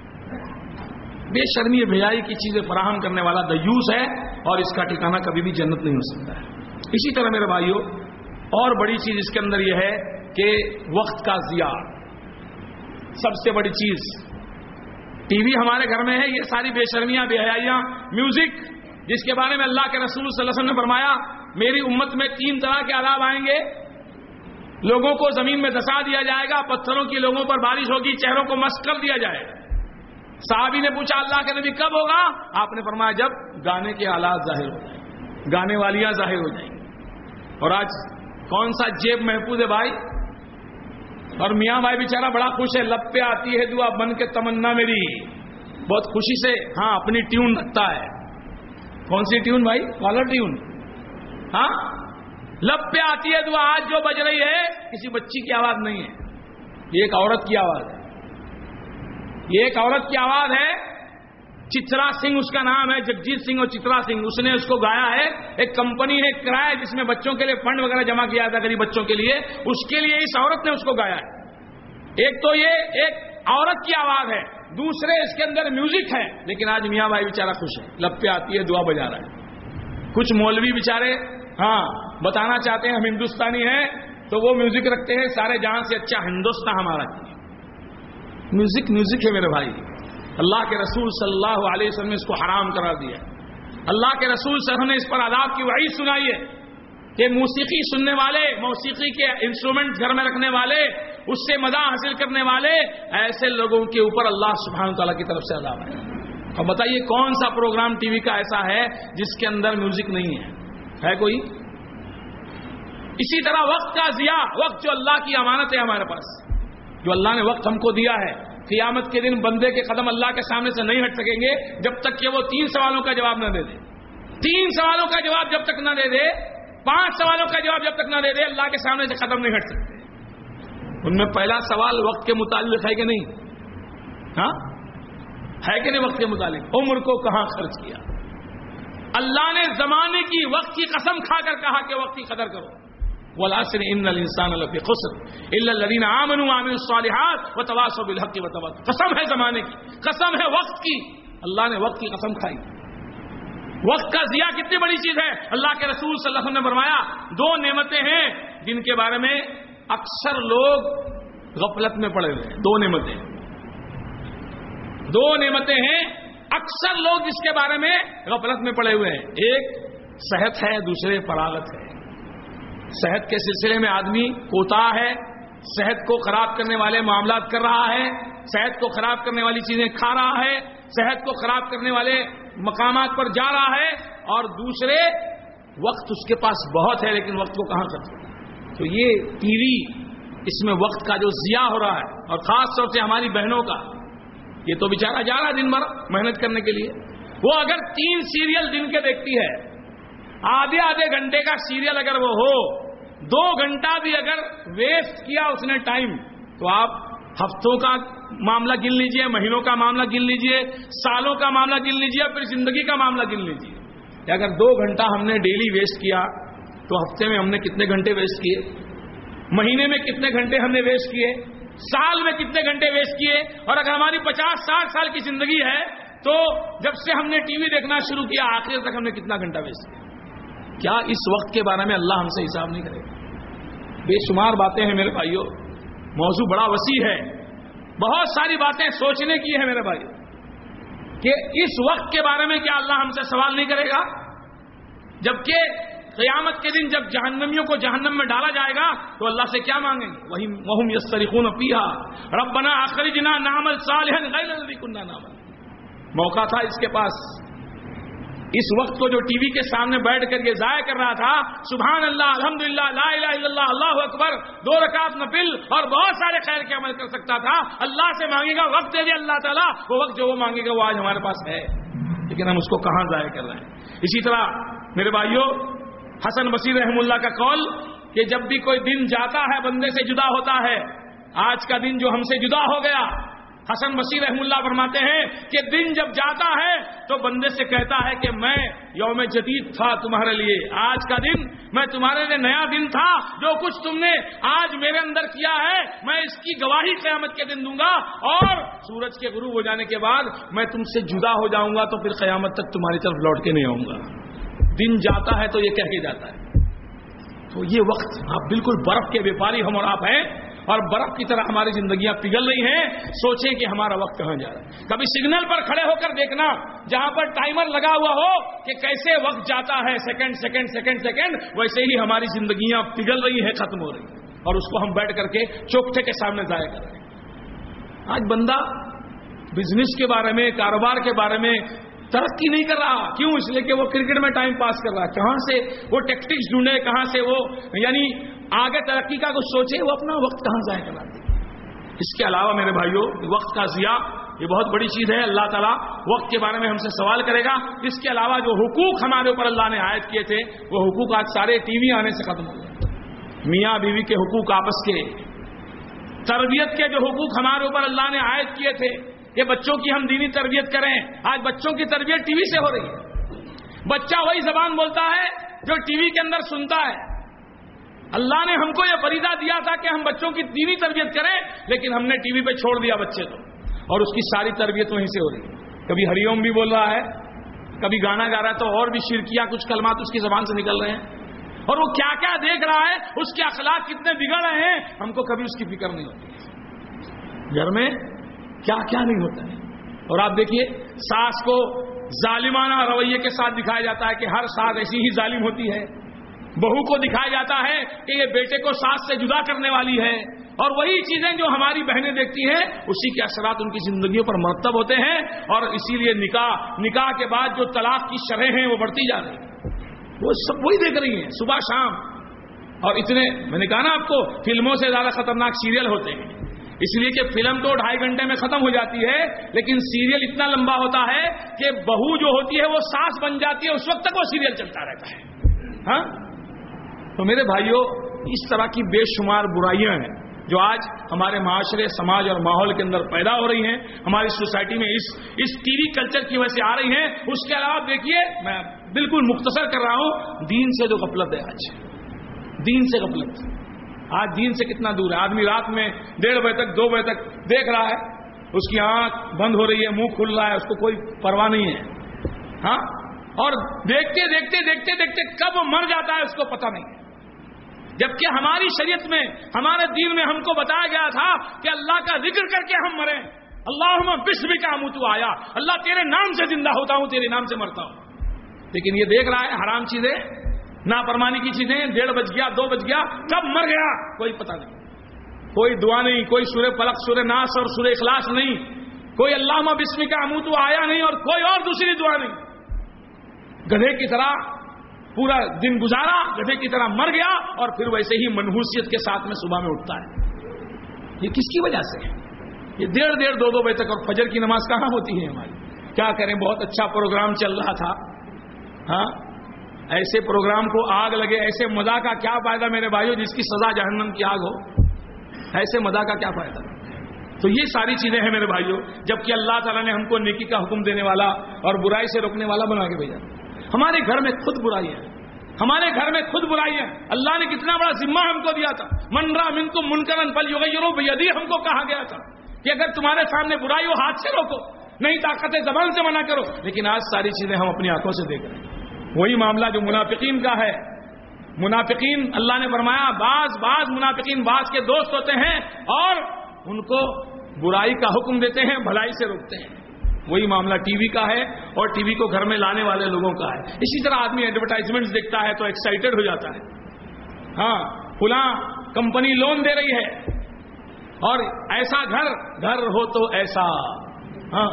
بے شرمی بھیائی کی چیزیں فراہم کرنے والا دیوس ہے اور اس کا ٹھکانا کبھی بھی جنت نہیں ہو سکتا ہے۔ اسی طرح میرے بھائیوں اور بڑی چیز اس کے اندر یہ ہے کہ وقت کا ضیاع۔ سب سے بڑی چیز، ٹی وی ہمارے گھر میں ہے، یہ ساری بے شرمیاں، بے حیاں میوزک، جس کے بارے میں اللہ کے رسول صلی اللہ علیہ وسلم نے فرمایا، میری امت میں تین طرح کے عذاب آئیں گے۔ لوگوں کو زمین میں دسا دیا جائے گا، پتھروں کی لوگوں پر بارش ہوگی، چہروں کو مست کر دیا جائے۔ گا صحابی نے پوچھا، اللہ کے نبی کب ہوگا؟ آپ نے فرمایا، جب گانے کے آلات ظاہر ہو جائیں، گانے والیاں ظاہر ہو جائیں۔ گی اور آج کون سا جیب محفوظ ہے بھائی؟ اور میاں بھائی بیچارہ بڑا خوش ہے، لب پہ آتی ہے دعا بن کے تمنا میری۔ بہت خوشی سے ہاں اپنی ٹیون رکھتا ہے۔ کون سی ٹیون بھائی؟ Caller tune. ہاں؟ لب پہ آتی ہے دعا، آج جو بج رہی ہے، کسی بچی کی آواز نہیں ہے۔ یہ ایک عورت کی آواز ہے۔ یہ ایک عورت کی آواز ہے، چترا سنگھ، اس کا نام ہے، جگجیت سنگھ اور چترا سنگھ۔ اس نے اس کو گایا ہے، ایک کمپنی ہے کرایہ جس میں بچوں کے لیے فنڈ وغیرہ جمع کیا تھا غریب بچوں کے لیے۔ اس کے لیے اس عورت نے اس کو گایا ہے۔ ایک تو یہ، ایک عورت کی آواز ہے، دوسرے اس کے اندر میوزک ہے۔ لیکن آج میاں بھائی بےچارا خوش ہے لب پہ آتی ہے، دعا بجا رہا ہے۔ کچھ مولوی بےچارے ہاں بتانا چاہتے ہیں، ہم ہندوستانی ہیں، تو وہ میوزک رکھتے ہیں، سارے جہاں سے اچھا ہندوستان ہمارا میوزک میوزک ہے میرے بھائی. اللہ کے رسول صلی اللہ علیہ وسلم نے اس کو حرام کرا دیا. اللہ کے رسول صلی اللہ علیہ وسلم نے اس پر عذاب کی وعید سنائی ہے. کہ موسیقی سننے والے، موسیقی کے انسٹرومنٹ گھر میں رکھنے والے، اس سے مزہ حاصل کرنے والے، ایسے لوگوں کے اوپر اللہ سبحانہ تعالیٰ کی طرف سے عذاب ہے. اب بتائیے کون سا پروگرام ٹی وی کا ایسا ہے جس کے اندر میوزک نہیں ہے؟ ہے کوئی؟ اسی طرح وقت کا ضیاع، وقت جو اللہ کی امانت ہے ہمارے پاس. جو اللہ نے وقت ہم کو دیا ہے، قیامت کے دن بندے کے قدم اللہ کے سامنے سے نہیں ہٹ سکیں گے جب تک کہ وہ تین سوالوں کا جواب نہ دے دے۔ تین سوالوں کا جواب جب تک نہ دے دے، پانچ سوالوں کا جواب جب تک نہ دے دے، اللہ کے سامنے سے قدم نہیں ہٹ سکتے۔ ان میں پہلا سوال وقت کے متعلق ہے کہ نہیں؟ ہاں؟ ہے کہ نہیں وقت کے متعلق؟ عمر کو کہاں خرچ کیا؟ اللہ نے زمانے کی وقت کی قسم کھا کر کہا کہ وقت کی قدر کرو۔ والعصر ان الانسان لفی خسر الا الذين امنوا وعملوا الصالحات وتواصوا بالحق وتواصوا قسم ہے زمانے کی، قسم ہے وقت کی۔ اللہ نے وقت کی قسم کھائی۔ وقت کا ضیاء کتنی بڑی چیز ہے۔ اللہ کے رسول صلی اللہ علیہ وسلم نے فرمایا، دو نعمتیں ہیں جن کے بارے میں اکثر لوگ غفلت میں پڑے ہوئے ہیں۔ دو نعمتیں۔ دو نعمتیں ہیں اکثر لوگ جس کے بارے میں غفلت میں پڑے ہوئے ہیں۔ ایک صحت ہے، دوسرے فراغت ہے۔ صحت کے سلسلے میں آدمی کوتا ہے، صحت کو خراب کرنے والے معاملات کر رہا ہے، صحت کو خراب کرنے والی چیزیں کھا رہا ہے، صحت کو خراب کرنے والے مقامات پر جا رہا ہے اور دوسرے وقت اس کے پاس بہت ہے لیکن وقت کو کہاں کرتے تو یہ ٹی وی اس میں وقت کا جو ضیاع ہو رہا ہے اور خاص طور سے ہماری بہنوں کا، یہ تو بےچارا جا رہا دن بھر محنت کرنے کے لیے۔ وہ اگر تین سیریل دن کے دیکھتی ہے آدھے آدھے گھنٹے کا سیریل اگر وہ ہو، دو گھنٹہ بھی اگر ویسٹ کیا اس نے ٹائم تو آپ ہفتوں کا معاملہ گن لیجیے، مہینوں کا معاملہ گن لیجیے، سالوں کا معاملہ گن لیجیے، پھر زندگی کا معاملہ گن لیجیے۔ کہ اگر دو گھنٹہ ہم نے ڈیلی ویسٹ کیا، تو ہفتے میں ہم نے کتنے گھنٹے ویسٹ کیے؟ مہینے میں کتنے گھنٹے ہم نے ویسٹ کیے؟ سال میں کتنے گھنٹے ویسٹ کیے؟ اور اگر ہماری پچاس ساٹھ سال کی زندگی ہے، تو جب سے ہم نے ٹی وی دیکھنا شروع کیا، آخر تک ہم نے کتنا گھنٹہ ویسٹ کیا؟ کیا اس وقت کے بارے میں اللہ ہم سے حساب نہیں کرے گا بے شمار باتیں ہیں میرے بھائیوں موضوع بڑا وسیع ہے بہت ساری باتیں سوچنے کی ہے میرے بھائی کہ اس وقت کے بارے میں کیا اللہ ہم سے سوال نہیں کرے گا جبکہ قیامت کے دن جب جہنمیوں کو جہنم میں ڈالا جائے گا تو اللہ سے کیا مانگیں گے؟ وہی محم یس طریقوں پیہا ربنا آخری جنا نامل صالح نامل موقع تھا اس کے پاس۔ اس وقت کو جو ٹی وی کے سامنے بیٹھ کر یہ ضائع کر رہا تھا، سبحان اللہ الحمد للہ اللہ اللہ اکبر، دو رکعت نفل اور بہت سارے خیر کے عمل کر سکتا تھا۔ اللہ سے مانگے گا، وقت دے دے اللہ تعالیٰ، وہ وقت جو وہ مانگے گا، وہ آج ہمارے پاس ہے۔ لیکن ہم اس کو کہاں ضائع کر رہے ہیں؟ اسی طرح میرے بھائیوں حسن بصیر رحم اللہ کا قول کہ جب بھی کوئی دن جاتا ہے، بندے سے جدا ہوتا ہے، آج کا دن جو ہم سے جدا ہو گیا حسن مسیح رحم اللہ فرماتے ہیں کہ دن جب جاتا ہے تو بندے سے کہتا ہے کہ میں یوم جدید تھا تمہارے لیے۔ آج کا دن میں تمہارے لیے نیا دن تھا۔ جو کچھ تم نے آج میرے اندر کیا ہے، میں اس کی گواہی قیامت کے دن دوں گا۔ اور سورج کے غروب ہو جانے کے بعد میں تم سے جدا ہو جاؤں گا تو پھر قیامت تک تمہاری طرف لوٹ کے نہیں آؤں گا۔ دن جاتا ہے تو یہ کہہ کے جاتا ہے۔ تو یہ وقت آپ بالکل برف کے ویپاری ہم اور آپ ہیں۔ اور برف کی طرح ہماری زندگیاں پگھل رہی ہیں، سوچیں کہ ہمارا وقت کہاں جا رہا ہے۔ کبھی سگنل پر کھڑے ہو کر دیکھنا، جہاں پر ٹائمر لگا ہوا ہو کہ کیسے وقت جاتا ہے سیکنڈ سیکنڈ سیکنڈ سیکنڈ ویسے ہی ہماری زندگیاں پگھل رہی ہیں، ختم ہو رہی ہیں۔ اور اس کو ہم بیٹھ کر کے چوکٹے کے سامنے ضائع کر رہے ہیں۔ آج بندہ بزنس کے بارے میں، کاروبار کے بارے میں ترقی نہیں کر رہا۔ کیوں؟ اس لیے کہ وہ کرکٹ میں ٹائم پاس کر رہا ہے۔ کہاں سے وہ ٹیکٹکس ڈھونڈے، کہاں سے وہ یعنی آگے ترقی کا کچھ سوچے، وہ اپنا وقت کہاں ضائع کراتے اس کے علاوہ میرے بھائیوں وقت کا ضیاع، یہ بہت بڑی چیز ہے۔ اللہ تعالیٰ وقت کے بارے میں ہم سے سوال کرے گا۔ اس کے علاوہ جو حقوق ہمارے اوپر اللہ نے عائد کیے تھے، وہ حقوق آج سارے ٹی وی آنے سے ختم ہو گئے۔ میاں بیوی کے حقوق آپس کے، تربیت کے جو حقوق ہمارے اوپر اللہ نے عائد کیے تھے کہ بچوں کی ہم دینی تربیت کریں۔ آج بچوں کی تربیت ٹی وی سے ہو رہی ہے۔ بچہ وہی زبان بولتا ہے جو ٹی وی کے اندر سنتا ہے۔ اللہ نے ہم کو یہ فریدہ دیا تھا کہ ہم بچوں کی دینی تربیت کریں، لیکن ہم نے ٹی وی پہ چھوڑ دیا بچے کو۔ اور اس کی ساری تربیت وہیں سے ہو رہی ہے۔ کبھی ہری اوم بھی بول رہا ہے، کبھی گانا گا رہا ہے تو اور بھی شرکیاں کچھ کلمات اس کی زبان سے نکل رہے ہیں۔ اور وہ کیا کیا دیکھ رہا ہے، اس کے اخلاق کتنے بگڑ رہے ہیں۔ ہم کو کبھی اس کی فکر نہیں ہوتی۔ گھر میں کیا کیا نہیں ہوتا ہے۔ اور آپ دیکھیے، ساس کو ظالمانہ رویے کے ساتھ دکھایا جاتا ہے کہ ہر ساس ایسی ہی ظالم ہوتی ہے۔ بہو کو دکھایا جاتا ہے کہ یہ بیٹے کو ساس سے جدا کرنے والی ہے۔ اور وہی چیزیں جو ہماری بہنیں دیکھتی ہیں، اسی کے اثرات ان کی زندگیوں پر مرتب ہوتے ہیں۔ اور اسی لیے نکاح نکاح کے بعد جو طلاق کی شرح ہیں، وہ بڑھتی جا رہی ہیں۔ وہ سب وہی دیکھ رہی ہیں، صبح شام۔ اور اتنے، میں نے کہا نا آپ کو، فلموں سے زیادہ خطرناک سیریل ہوتے ہیں۔ اس لیے کہ فلم تو ڈھائی گھنٹے میں ختم ہو جاتی ہے، لیکن سیریل اتنا لمبا ہوتا ہے کہ بہو جو ہوتی ہے وہ سانس بن جاتی ہے، اس وقت تک وہ سیریل چلتا رہتا ہے۔ ہاں؟ تو میرے بھائیوں اس طرح کی بے شمار برائیاں ہیں جو آج ہمارے معاشرے، سماج اور ماحول کے اندر پیدا ہو رہی ہیں۔ ہماری سوسائٹی میں اس اس ٹی وی کلچر کی وجہ سے آ رہی ہیں۔ اس کے علاوہ دیکھیے، میں بالکل مختصر کر رہا ہوں، دین سے جو غفلت ہے آج۔ دین سے غفلت۔ آج دین سے کتنا دور ہے؟ آدمی رات میں ڈیڑھ بجے تک، دو بجے تک دیکھ رہا ہے، اس کی آنکھ بند ہو رہی ہے، منہ کھل رہا ہے، اس کو کوئی پرواہ نہیں ہے۔ ہاں؟ اور دیکھتے دیکھتے دیکھتے دیکھتے کب مر جاتا ہے، اس کو پتہ نہیں ہے۔ جبکہ ہماری شریعت میں، ہمارے دین میں ہم کو بتایا گیا تھا کہ اللہ کا ذکر کر کے ہم مریں۔ اللہ بسم کا منہ تو آیا۔ اللہ تیرے نام سے زندہ ہوتا ہوں، تیرے نام سے مرتا ہوں۔ لیکن یہ دیکھ رہا ہے، حرام چیزیں ناپرمانی کی چیزیں ڈیڑھ بج گیا، دو بج گیا، کب مر گیا؟ کوئی پتہ نہیں۔ کوئی دعا نہیں، کوئی سورہ پلک سورہ ناس اور سورہ اخلاص نہیں۔ کوئی اللہ بسم کا منہ تو آیا نہیں اور کوئی اور دوسری دعا نہیں۔ گدھے کی طرح پورا دن گزارا، گدھے کی طرح مر گیا اور پھر ویسے ہی منحوسیت کے ساتھ میں صبح میں اٹھتا ہے۔ یہ کس کی وجہ سے؟ یہ ڈیڑھ ڈیڑھ، دو دو بجے تک اور فجر کی نماز کہاں ہوتی ہے ہماری؟ کیا کریں، بہت اچھا پروگرام چل رہا تھا۔ ہاں؟ ایسے پروگرام کو آگ لگے، ایسے مزہ کا کیا فائدہ میرے بھائیوں جس کی سزا جہنم کی آگ ہو؟ ایسے مزہ کا کیا فائدہ؟ تو یہ ساری چیزیں ہیں میرے بھائیوں جبکہ اللہ تعالیٰ نے ہم کو نیکی کا حکم دینے والا اور برائی سے روکنے والا بنا کے بھیجا۔ ہمارے گھر میں خود برائی ہے۔ ہمارے گھر میں خود برائی ہے۔ اللہ نے کتنا بڑا ذمہ ہم کو دیا تھا۔ منرا من کو منکرن پل یوگ یدی ہم کو کہا گیا تھا کہ اگر تمہارے سامنے برائی ہو، ہاتھ سے روکو، نہیں طاقت زبان سے منع کرو۔ لیکن آج ساری چیزیں ہم اپنی آنکھوں سے دیکھ رہے ہیں۔ وہی معاملہ جو منافقین کا ہے۔ منافقین، اللہ نے فرمایا، بعض بعض منافقین بعض کے دوست ہوتے ہیں اور ان کو برائی کا حکم دیتے ہیں، بھلائی سے روکتے ہیں۔ وہی معاملہ ٹی وی کا ہے اور ٹی وی کو گھر میں لانے والے لوگوں کا ہے۔ اسی طرح آدمی ایڈورٹائزمنٹ دیکھتا ہے تو ایکسائٹیڈ ہو جاتا ہے۔ ہاں فلاں کمپنی لون دے رہی ہے اور ایسا گھر گھر ہو تو ایسا۔ ہاں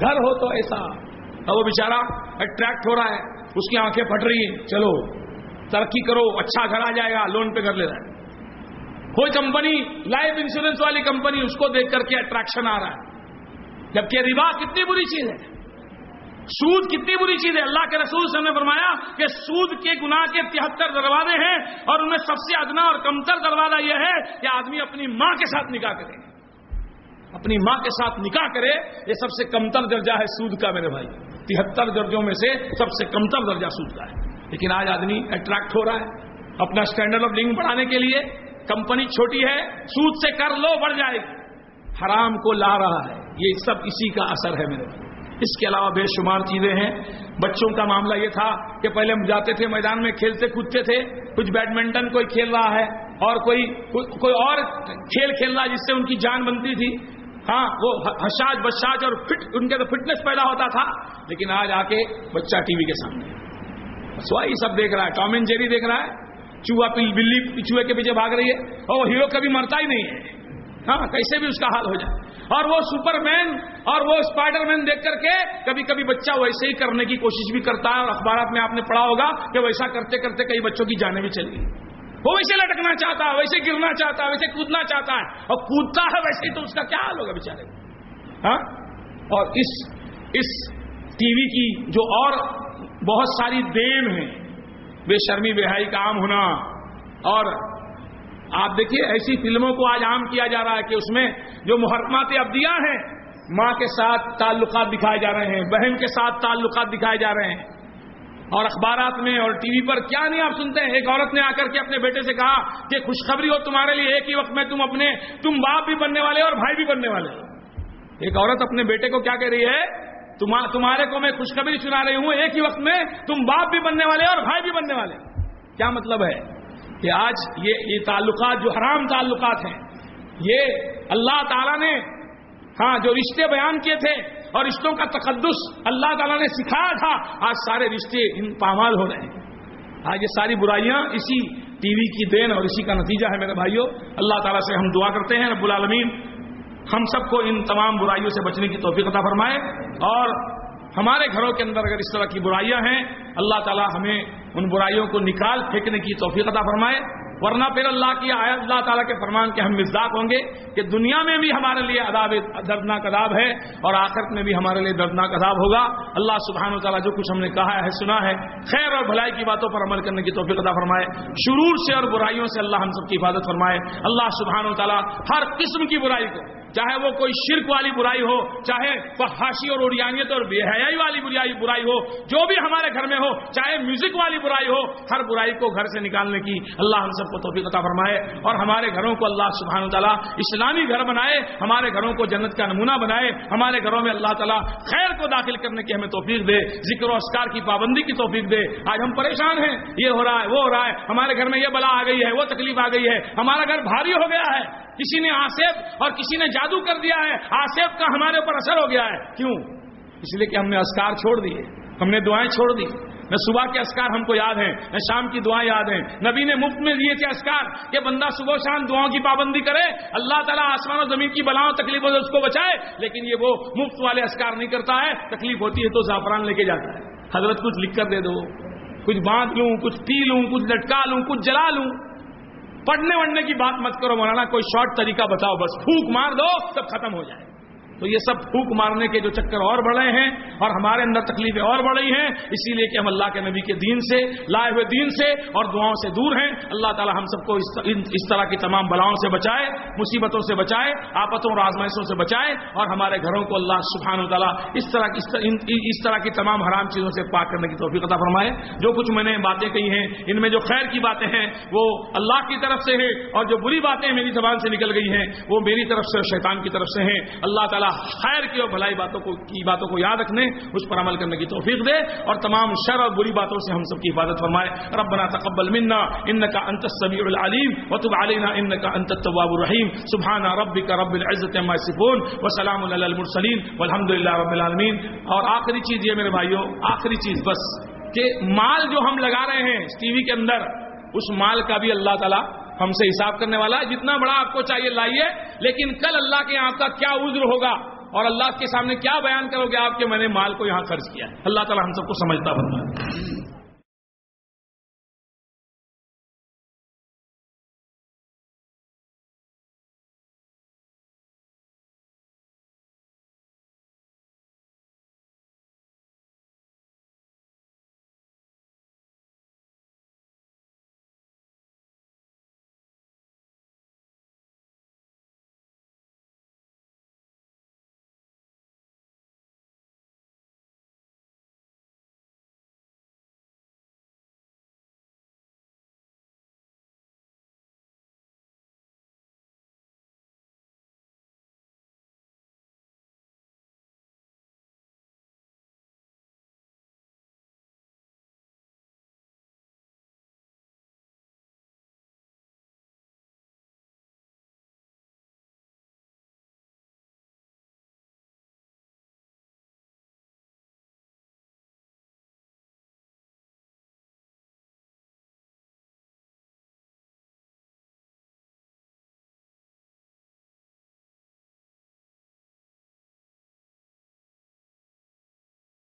گھر ہو تو ایسا۔ وہ بیچارہ اٹریکٹ ہو رہا ہے، اس کی آنکھیں پھٹ رہی ہیں۔ چلو، ترقی کرو اچھا گھر آ جائے گا لون پہ کر لے رہا ہے۔ کوئی کمپنی لائف انشورنس والی کمپنی اس کو دیکھ کر کے اٹریکشن آ رہا ہے۔ جبکہ ربا کتنی بری چیز ہے۔ سود کتنی بری چیز ہے۔ اللہ کے رسول سے نے فرمایا کہ سود کے گناہ کے تہتر دروازے ہیں اور ان میں سب سے ادنا اور کمتر دروازہ یہ ہے کہ آدمی اپنی ماں کے ساتھ نکاح کرے۔ اپنی ماں کے ساتھ نکاح کرے، یہ سب سے کمتر درجہ ہے سود کا میرے بھائی۔ تہتر درجوں میں سے سب سے کمتر درجہ سود کا ہے۔ لیکن آج آدمی اٹریکٹ ہو رہا ہے۔ اپنا اسٹینڈرڈ آف لنگ بڑھانے کے لیے کمپنی چھوٹی ہے، سود سے کر لو، بڑھ جائے۔ گی حرام کو لا رہا ہے۔ یہ سب اسی کا اثر ہے میرے اس کے علاوہ بے شمار چیزیں ہیں۔ بچوں کا معاملہ یہ تھا کہ پہلے ہم جاتے تھے میدان میں، کھیلتے کودتے تھے۔ کچھ بیڈمنٹن کوئی کھیل رہا ہے اور کوئی کوئی اور کھیل کھیل رہا ہے جس سے ان کی جان بنتی تھی۔ ہاں وہ حشاج، بشاج اور فٹ، ان کے تو فٹنس پیدا ہوتا تھا، لیکن آج آ کے بچہ ٹی وی کے سامنے۔ سوائی سب دیکھ رہا ہے ٹام اینڈ جیری دیکھ رہا ہے، چوہا بلی، چوہے کے پیچھے بھاگ رہی ہے، اور وہ ہیرو کبھی مرتا ہی نہیں ہے۔ ہاں کیسے بھی اس کا حال ہو جائے۔ اور وہ سپر مین اور وہ اسپائڈر مین دیکھ کر کے کبھی کبھی بچہ ویسے ہی کرنے کی کوشش بھی کرتا ہے، اور اخبارات میں آپ نے پڑھا ہوگا کہ ویسا کرتے کرتے کئی بچوں کی جانے بھی چلی وہ ویسے لٹکنا چاہتا ہے، ویسے گرنا چاہتا ہے، ویسے کودنا چاہتا ہے۔ اور کودتا ہے ویسے تو اس کا کیا حال ہوگا بےچارے ہاں؟ اور اس اس ٹی وی کی جو اور بہت ساری دین ہیں، بے شرمی، بے حائی کا عام ہونا۔ اور آپ دیکھیے، ایسی فلموں کو آج عام کیا جا رہا ہے کہ اس میں جو محرمات ابدیاں ہیں، ماں کے ساتھ تعلقات دکھائے جا رہے ہیں، بہن کے ساتھ تعلقات دکھائے جا رہے ہیں۔ اور اخبارات میں اور ٹی وی پر کیا نہیں آپ سنتے ہیں؟ ایک عورت نے آ کر کے اپنے بیٹے سے کہا کہ خوشخبری ہو تمہارے لیے، ایک ہی وقت میں تم اپنے، تم باپ بھی بننے والے اور بھائی بھی بننے والے۔ ایک عورت اپنے بیٹے کو کیا کہہ رہی ہے؟ تمہارے کو میں خوشخبری سنا رہی ہوں، ایک ہی وقت میں تم باپ بھی بننے والے اور بھائی بھی بننے والے۔ کیا مطلب ہے کہ آج یہ یہ تعلقات جو حرام تعلقات ہیں، یہ اللہ تعالیٰ نے ہاں جو رشتے بیان کیے تھے اور رشتوں کا تقدس اللہ تعالیٰ نے سکھایا تھا۔ آج سارے رشتے ان پامال ہو رہے ہیں۔ آج یہ ساری برائیاں اسی ٹی وی کی دین اور اسی کا نتیجہ ہے میرے بھائیوں۔ اللہ تعالیٰ سے ہم دعا کرتے ہیں۔ رب العالمین، ہم سب کو ان تمام برائیوں سے بچنے کی توفیق عطا فرمائے۔ اور ہمارے گھروں کے اندر اگر اس طرح کی برائیاں ہیں، اللہ تعالیٰ ہمیں ان برائیوں کو نکال پھینکنے کی توفیق عطا فرمائے۔ ورنہ پھر اللہ کی آیت، اللہ تعالیٰ کے فرمان کے ہم مزاق ہوں گے کہ دنیا میں بھی ہمارے لیے عذاب دردناک عذاب ہے اور آخرت میں بھی ہمارے لیے دردناک عذاب ہوگا۔ اللہ سبحانہ و تعالیٰ جو کچھ ہم نے کہا ہے، سنا ہے۔ خیر اور بھلائی کی باتوں پر عمل کرنے کی توفیق عطا فرمائے۔ شرور سے اور برائیوں سے اللہ ہم سب کی حفاظت فرمائے۔ اللہ سبحانہ و تعالیٰ ہر قسم کی برائی کو چاہے وہ کوئی شرک والی برائی ہو، چاہے فحاشی اور اڑیانیت اور بے حیائی والی برائی برائی ہو، جو بھی ہمارے گھر میں ہو، چاہے میوزک والی برائی ہو، ہر برائی کو گھر سے نکالنے کی اللہ ہم سب کو توفیق عطا فرمائے اور ہمارے گھروں کو اللہ سبحانہ تعالیٰ اسلامی گھر بنائے، ہمارے گھروں کو جنت کا نمونہ بنائے، ہمارے گھروں میں اللہ تعالیٰ خیر کو داخل کرنے کی ہمیں توفیق دے، ذکر و اسکار کی پابندی کی توفیق دے۔ آج ہم پریشان ہیں، یہ ہو رہا ہے، وہ ہو رہا ہے، ہمارے گھر میں یہ بلا آ گئی ہے، وہ تکلیف آ گئی ہے، ہمارا گھر بھاری ہو گیا ہے۔ کسی نے آصف اور کسی نے جادو کر دیا ہے، آصف کا ہمارے اوپر اثر ہو گیا ہے۔ کیوں؟ اس لیے کہ ہم نے اسکار چھوڑ دیے۔ ہم نے دعائیں چھوڑ دی۔ نہ صبح کے اسکار ہم کو یاد ہیں، نہ شام کی دعائیں یاد ہیں۔ نبی نے مفت میں دیے تھے اسکار کہ بندہ صبح شام دعاؤں کی پابندی کرے، اللہ تعالیٰ آسمان و زمین کی بلاؤں، تکلیفوں سے اس کو بچائے۔ لیکن یہ وہ مفت والے اسکار نہیں کرتا ہے۔ تکلیف ہوتی ہے تو زعفران لے کے جاتا ہے۔ حضرت کچھ لکھ کر دے دو۔ کچھ باندھ لوں، کچھ پی لوں، کچھ لٹکا لوں، کچھ جلا لوں۔ پڑھنے وڑھنے کی بات مت کرو مولانا، کوئی شارٹ طریقہ بتاؤ، بس پھوک مار دو، سب ختم ہو جائے۔ تو یہ سب پھوک مارنے کے جو چکر اور بڑھ ہیں اور ہمارے اندر تکلیفیں اور بڑھ ہیں، اسی لیے کہ ہم اللہ کے نبی کے دین سے، لائے ہوئے دین سے اور دعاؤں سے دور ہیں۔ اللہ تعالی ہم سب کو اس طرح کی تمام بلاؤں سے بچائے، مصیبتوں سے بچائے آپتوں اور آزمائشوں سے بچائے اور ہمارے گھروں کو اللہ سبحانہ و تعالیٰ اس طرح کی اس طرح کی تمام حرام چیزوں سے پاک کرنے کی توفیق عطا فرمائے۔ جو کچھ میں نے باتیں کہی ہیں، ان میں جو خیر کی باتیں ہیں، وہ اللہ کی طرف سے ہیں اور جو بری باتیں میری زبان سے نکل گئی ہیں، وہ میری طرف سے شیطان کی طرف سے ہیں۔ اللہ تعالیٰ خیر کی اور بھلائی باتوں کو کی باتوں کو یاد رکھنے، اس پر عمل کرنے کی توفیق دے اور تمام شر اور بری باتوں سے ہم سب کی حفاظت فرمائے۔ ربنا تقبل منا انك انت السميع العليم وتب علينا انك انت التواب الرحيم سبحان ربك رب العزه عما يصفون وسلام على المرسلين والحمد لله رب العالمين اور آخری چیز یہ میرے بھائیوں آخری چیز بس، کہ مال جو ہم لگا رہے ہیں ٹی وی کے اندر، اس مال کا بھی اللہ تعالیٰ ہم سے حساب کرنے والا ہے، جتنا بڑا آپ کو چاہیے لائیے لیکن کل اللہ کے آپ کا کیا عذر ہوگا؟ اور اللہ کے سامنے کیا بیان کرو گے؟ آپ کے میں نے مال کو یہاں خرچ کیا اللہ تعالیٰ ہم سب کو سمجھتا بنتا